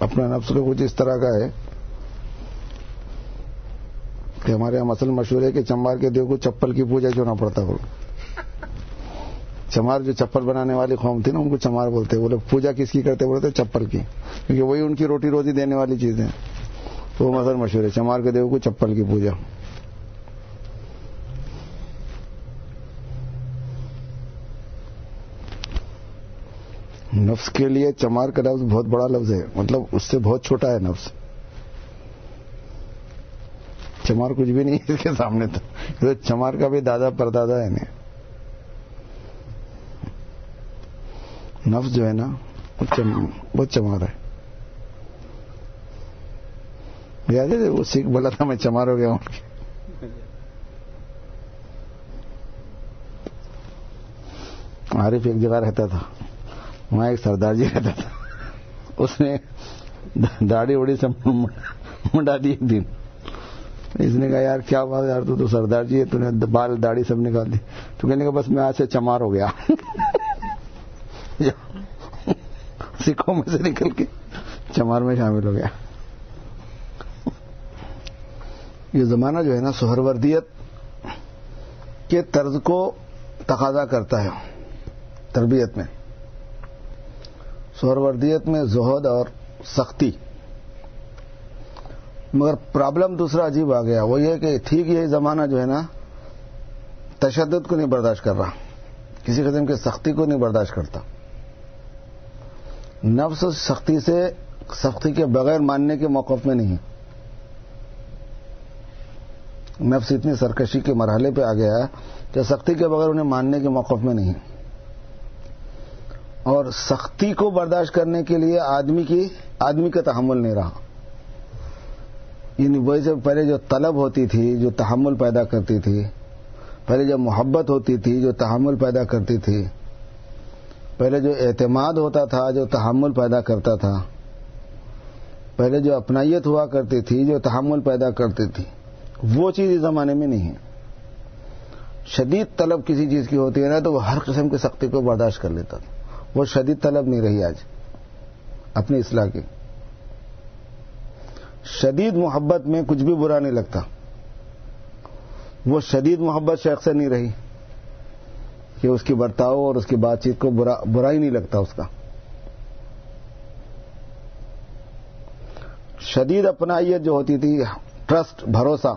اپنا نفس کو کچھ اس طرح کا ہے کہ ہمارے یہاں مسل مشہور ہے کہ چمبار کے دیو کو چپل کی پوجا کیوں نہ پڑتا وہ چمار جو چپل بنانے والی قوم تھی نا، ان کو چمار بولتے وہ لوگ پوجا کس کی کرتے بولتے چپل کی۔ کیونکہ وہی ان کی روٹی روزی دینے والی چیزیں تو وہ مسل مشہور ہے۔ چمار کے دیو کو چپل کی پوجا۔ نفس کے لیے چمار کا لفظ بہت بڑا لفظ ہے۔ مطلب اس سے بہت چھوٹا ہے نفس۔ چمار کچھ بھی نہیں اس کے سامنے تو۔ چمار کا بھی دادا پردادا ہے۔ نہیں نفس جو ہے نا، بہت چمار ہے۔ یاد ہے وہ سکھ بولا تھا میں چمار ہو گیا ہوں۔ عارف ایک جگہ رہتا تھا۔ وہاں ایک سردار جی رہتا تھا۔ اس نے داڑھی وڑی سے منڈا دی ایک دن۔ اس نے کہا، یار، کیا بات یار، تو سردار جی ہے، تو نے بال داڑھی سب نکال دی۔ تو کہنے کا بس میں آج سے چمار ہو گیا۔ سکھوں میں سے نکل کے چمار میں شامل ہو گیا۔ یہ زمانہ جو ہے نا سہروردیت کے طرز کو تقاضا کرتا ہے تربیت میں۔ سہروردیت میں زہد اور سختی۔ مگر پرابلم دوسرا عجیب آ گیا، وہ یہ کہ ٹھیک یہ زمانہ جو ہے نا تشدد کو نہیں برداشت کر رہا، کسی قسم کی سختی کو نہیں برداشت کرتا۔ نفس سختی سے، سختی کے بغیر ماننے کے موقف میں نہیں۔ نفس اتنی سرکشی کے مرحلے پہ آ گیا کہ سختی کے بغیر انہیں ماننے کے موقف میں نہیں۔ اور سختی کو برداشت کرنے کے لیے آدمی کی، آدمی کا تحمل نہیں رہا۔ یعنی ویسے پہلے جو طلب ہوتی تھی، جو تحمل پیدا کرتی تھی، پہلے جو محبت ہوتی تھی، جو تحمل پیدا کرتی تھی پہلے جو اعتماد ہوتا تھا، جو تحمل پیدا کرتا تھا، پہلے جو اپنائیت ہوا کرتی تھی، جو تحمل پیدا کرتی تھی، وہ چیز اس زمانے میں نہیں ہے۔ شدید طلب کسی چیز کی ہوتی ہے نا، تو وہ ہر قسم کی سختی کو برداشت کر لیتا تھا۔ وہ شدید طلب نہیں رہی آج، اپنی اصلاح کی۔ شدید محبت میں کچھ بھی برا نہیں لگتا۔ وہ شدید محبت شیخ سے نہیں رہی۔ کہ اس کی برتاؤ اور اس کی بات چیت کو برا برا ہی نہیں لگتا اس کا۔ شدید اپنائیت جو ہوتی تھی، ٹرسٹ، بھروسہ،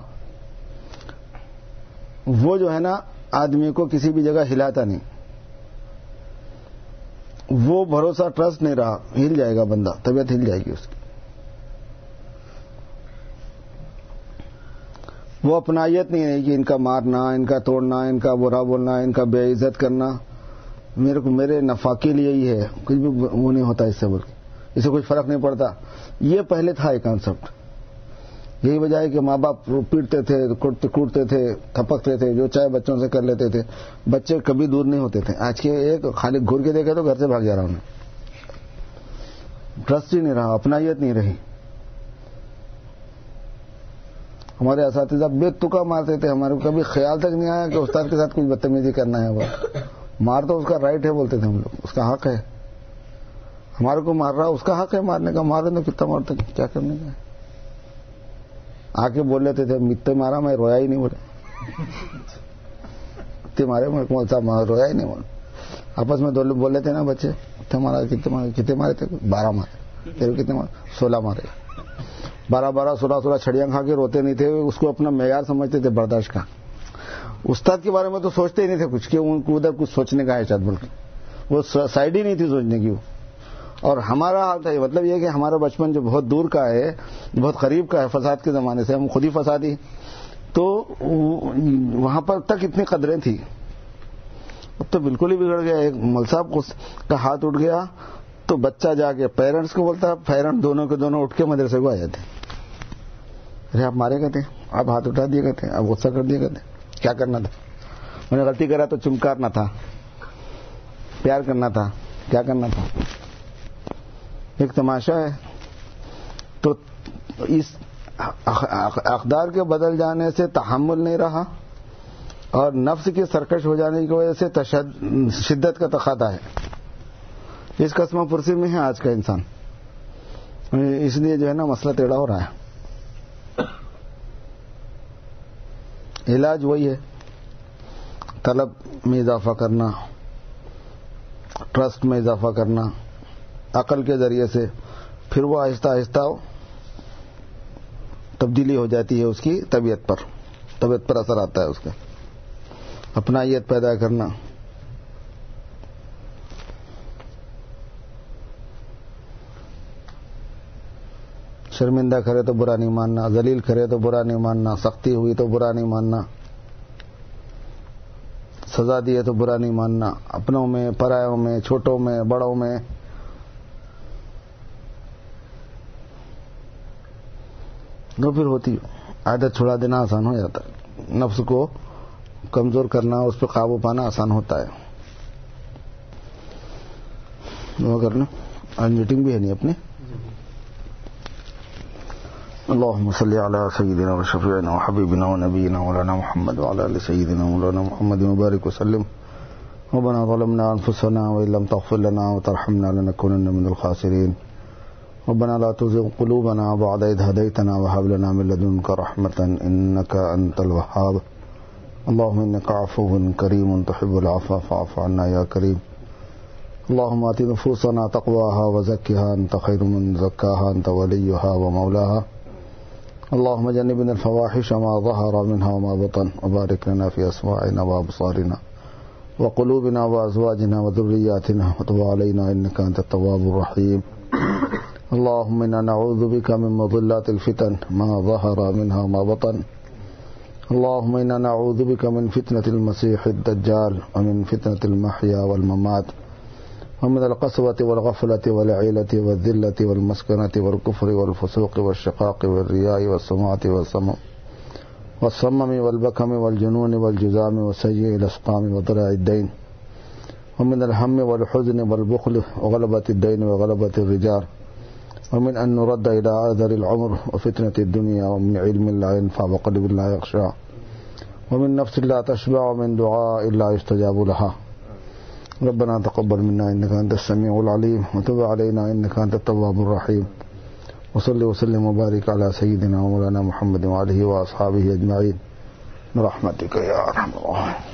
وہ جو ہے نا، آدمی کو کسی بھی جگہ ہلاتا نہیں۔ وہ بھروسہ، ٹرسٹ نہیں رہا، ہل جائے گا بندہ، طبیعت ہل جائے گی اس کی۔ وہ اپنائیت نہیں ہے کہ ان کا مارنا، ان کا توڑنا، ان کا برا بولنا، ان کا بے عزت کرنا۔ میرے کو میرے نفا کے لیے ہی ہے۔ کچھ بھی وہ نہیں ہوتا اس سے بول کے اسے کچھ فرق نہیں پڑتا۔ یہ پہلے تھا یہ کانسیپٹ یہی وجہ ہے کہ ماں باپ پیٹتے تھے کوٹتے تھے، تھپکتے تھے، جو چاہے بچوں سے کر لیتے تھے۔ بچے کبھی دور نہیں ہوتے تھے۔ آج کے ایک خالی گھر کے دیکھے تو گھر سے بھاگ جا رہا ہوں ٹرسٹ ہی نہیں رہا، اپنائیت نہیں رہی۔ ہمارے اساتذہ بے تکا مارتے تھے، ہمارے کو کبھی خیال تک نہیں آیا کہ استاد کے ساتھ کچھ بدتمیزی کرنا ہے وہ۔ مار تو اس کا رائٹ ہے بولتے تھے ہم لوگ، اس کا حق ہے۔ ہمارے کو مار رہا، اس کا حق ہے مارنے کا، مارے تو کتنا مارتے کیا کرنے کا آ کے بول لیتے تھے متے مارا، میں رویا ہی نہیں بولے۔ مارے، میں کون سا رویا ہی نہیں بولے۔ آپس میں دو لوگ بول لیتے نا بچے، کتنے مارا، کتنے مارے تھے؟ بارہ مارے۔ کتنے مارے؟ سولہ مارے۔ بارہ بارہ سولہ سولہ چھڑیاں کھا کے روتے نہیں تھے، اس کو اپنا معیار سمجھتے تھے برداشت کا۔ استاد کے بارے میں تو سوچتے ہی نہیں تھے کچھ کہ ان کو ادھر کچھ سوچنے کا ہے شاید بلکہ وہ سائڈ ہی نہیں تھی سوچنے کی اور ہمارا حال تھا مطلب یہ کہ ہمارا بچپن جو بہت دور کا ہے، بہت قریب کا ہے فساد کے زمانے سے، ہم خود ہی فسادی۔ تو وہاں پر تک اتنی قدریں تھیں۔ اب تو بالکل ہی بگڑ گیا۔ ایک مل صاحب کا ہاتھ اٹھ گیا۔ تو بچہ جا کے پیرنٹس کو بولتا پیرنٹ دونوں کے دونوں اٹھ کے مدرسے کو آ جاتے ارے، آپ مارے گئے تھے۔ آپ ہاتھ اٹھا دیے گئے تھے۔ آپ غصہ کر دیے گئے تھے۔ کیا کرنا تھا؟ میں نے غلطی کرا تو چمکارنا تھا۔ پیار کرنا تھا۔ کیا کرنا تھا؟ ایک تماشا ہے۔ تو اس اقدار کے بدل جانے سے تحمل نہیں رہا اور نفس کی سرکش ہو جانے کی وجہ سے شدت کا تقاضا ہے۔ اس قسم پرسی میں ہے آج کا انسان۔ اس لیے جو ہے نا مسئلہ ٹیڑھا ہو رہا ہے۔ علاج وہی ہے۔ طلب میں اضافہ کرنا، ٹرسٹ میں اضافہ کرنا، عقل کے ذریعے سے پھر وہ آہستہ آہستہ تبدیلی ہو جاتی ہے اس کی طبیعت پر۔ طبیعت پر اثر آتا ہے اس کا۔ اپنائیت پیدا کرنا۔ شرمندہ کرے تو برا نہیں ماننا، ذلیل کرے تو برا نہیں ماننا، سختی ہوئی تو برا نہیں ماننا، سزا دیے تو برا نہیں ماننا، اپنوں میں، پرایوں میں، چھوٹوں میں، بڑوں میں۔ تو پھر ہوتی عادت چھڑا دینا آسان ہو جاتا ہے۔ نفس کو کمزور کرنا، اس پہ قابو پانا آسان ہوتا ہے۔ کرنا، آج میٹنگ بھی ہے نہیں اپنی اللهم صل على سيدنا وشفيعنا وحبيبنا ونبينا مولانا محمد وعلى آل سيدنا مولانا محمد وبارك وسلم. ربنا ظلمنا أنفسنا وإن لم تغفر لنا وترحمنا لنكونن من الخاسرين. ربنا لا تزغ قلوبنا بعد إذ هديتنا وهب لنا من لدنك رحمة إنك أنت الوهاب. اللهم إنك عفو كريم تحب العفو فاعف عنا يا كريم. اللهم آت نفوسنا تقواها وزكها أنت خير من زكاها أنت وليها ومولاها. اللهم جنبنا الفواحش ما ظهر منها وما بطن وبارك لنا في أسماعنا وأبصارنا وقلوبنا وأزواجنا وذرياتنا وتب علينا إنك أنت التواب الرحيم. اللهم إنا نعوذ بك من مضلات الفتن ما ظهر منها وما بطن. اللهم إنا نعوذ بك من فتنة المسيح الدجال ومن فتنة المحيا والممات. ومن القسوة والغفلة والعيلة والذلة والمسكنة والكفر والفسوق والشقاق والرياء والسمعة والسمم والصمم والبكم والجنون والجزام وسيء الأسقام وضرع الدين ومن الهم والحزن والبخل وغلبة الدين وغلبة الرجال ومن أن نرد إلى عذر العمر وفتنة الدنيا ومن علم لا ينفع وقلب لا يخشع ومن نفس لا تشبع ومن دعاء لا يستجاب لها ربنا تقبل منا إنك أنت السميع العليم وتب علينا إنك أنت التواب الرحيم. وصلي وسلم وبارك على سيدنا ومولانا محمد وعليه وأصحابه أجمعين. برحمتك يا أرحم الراحمين.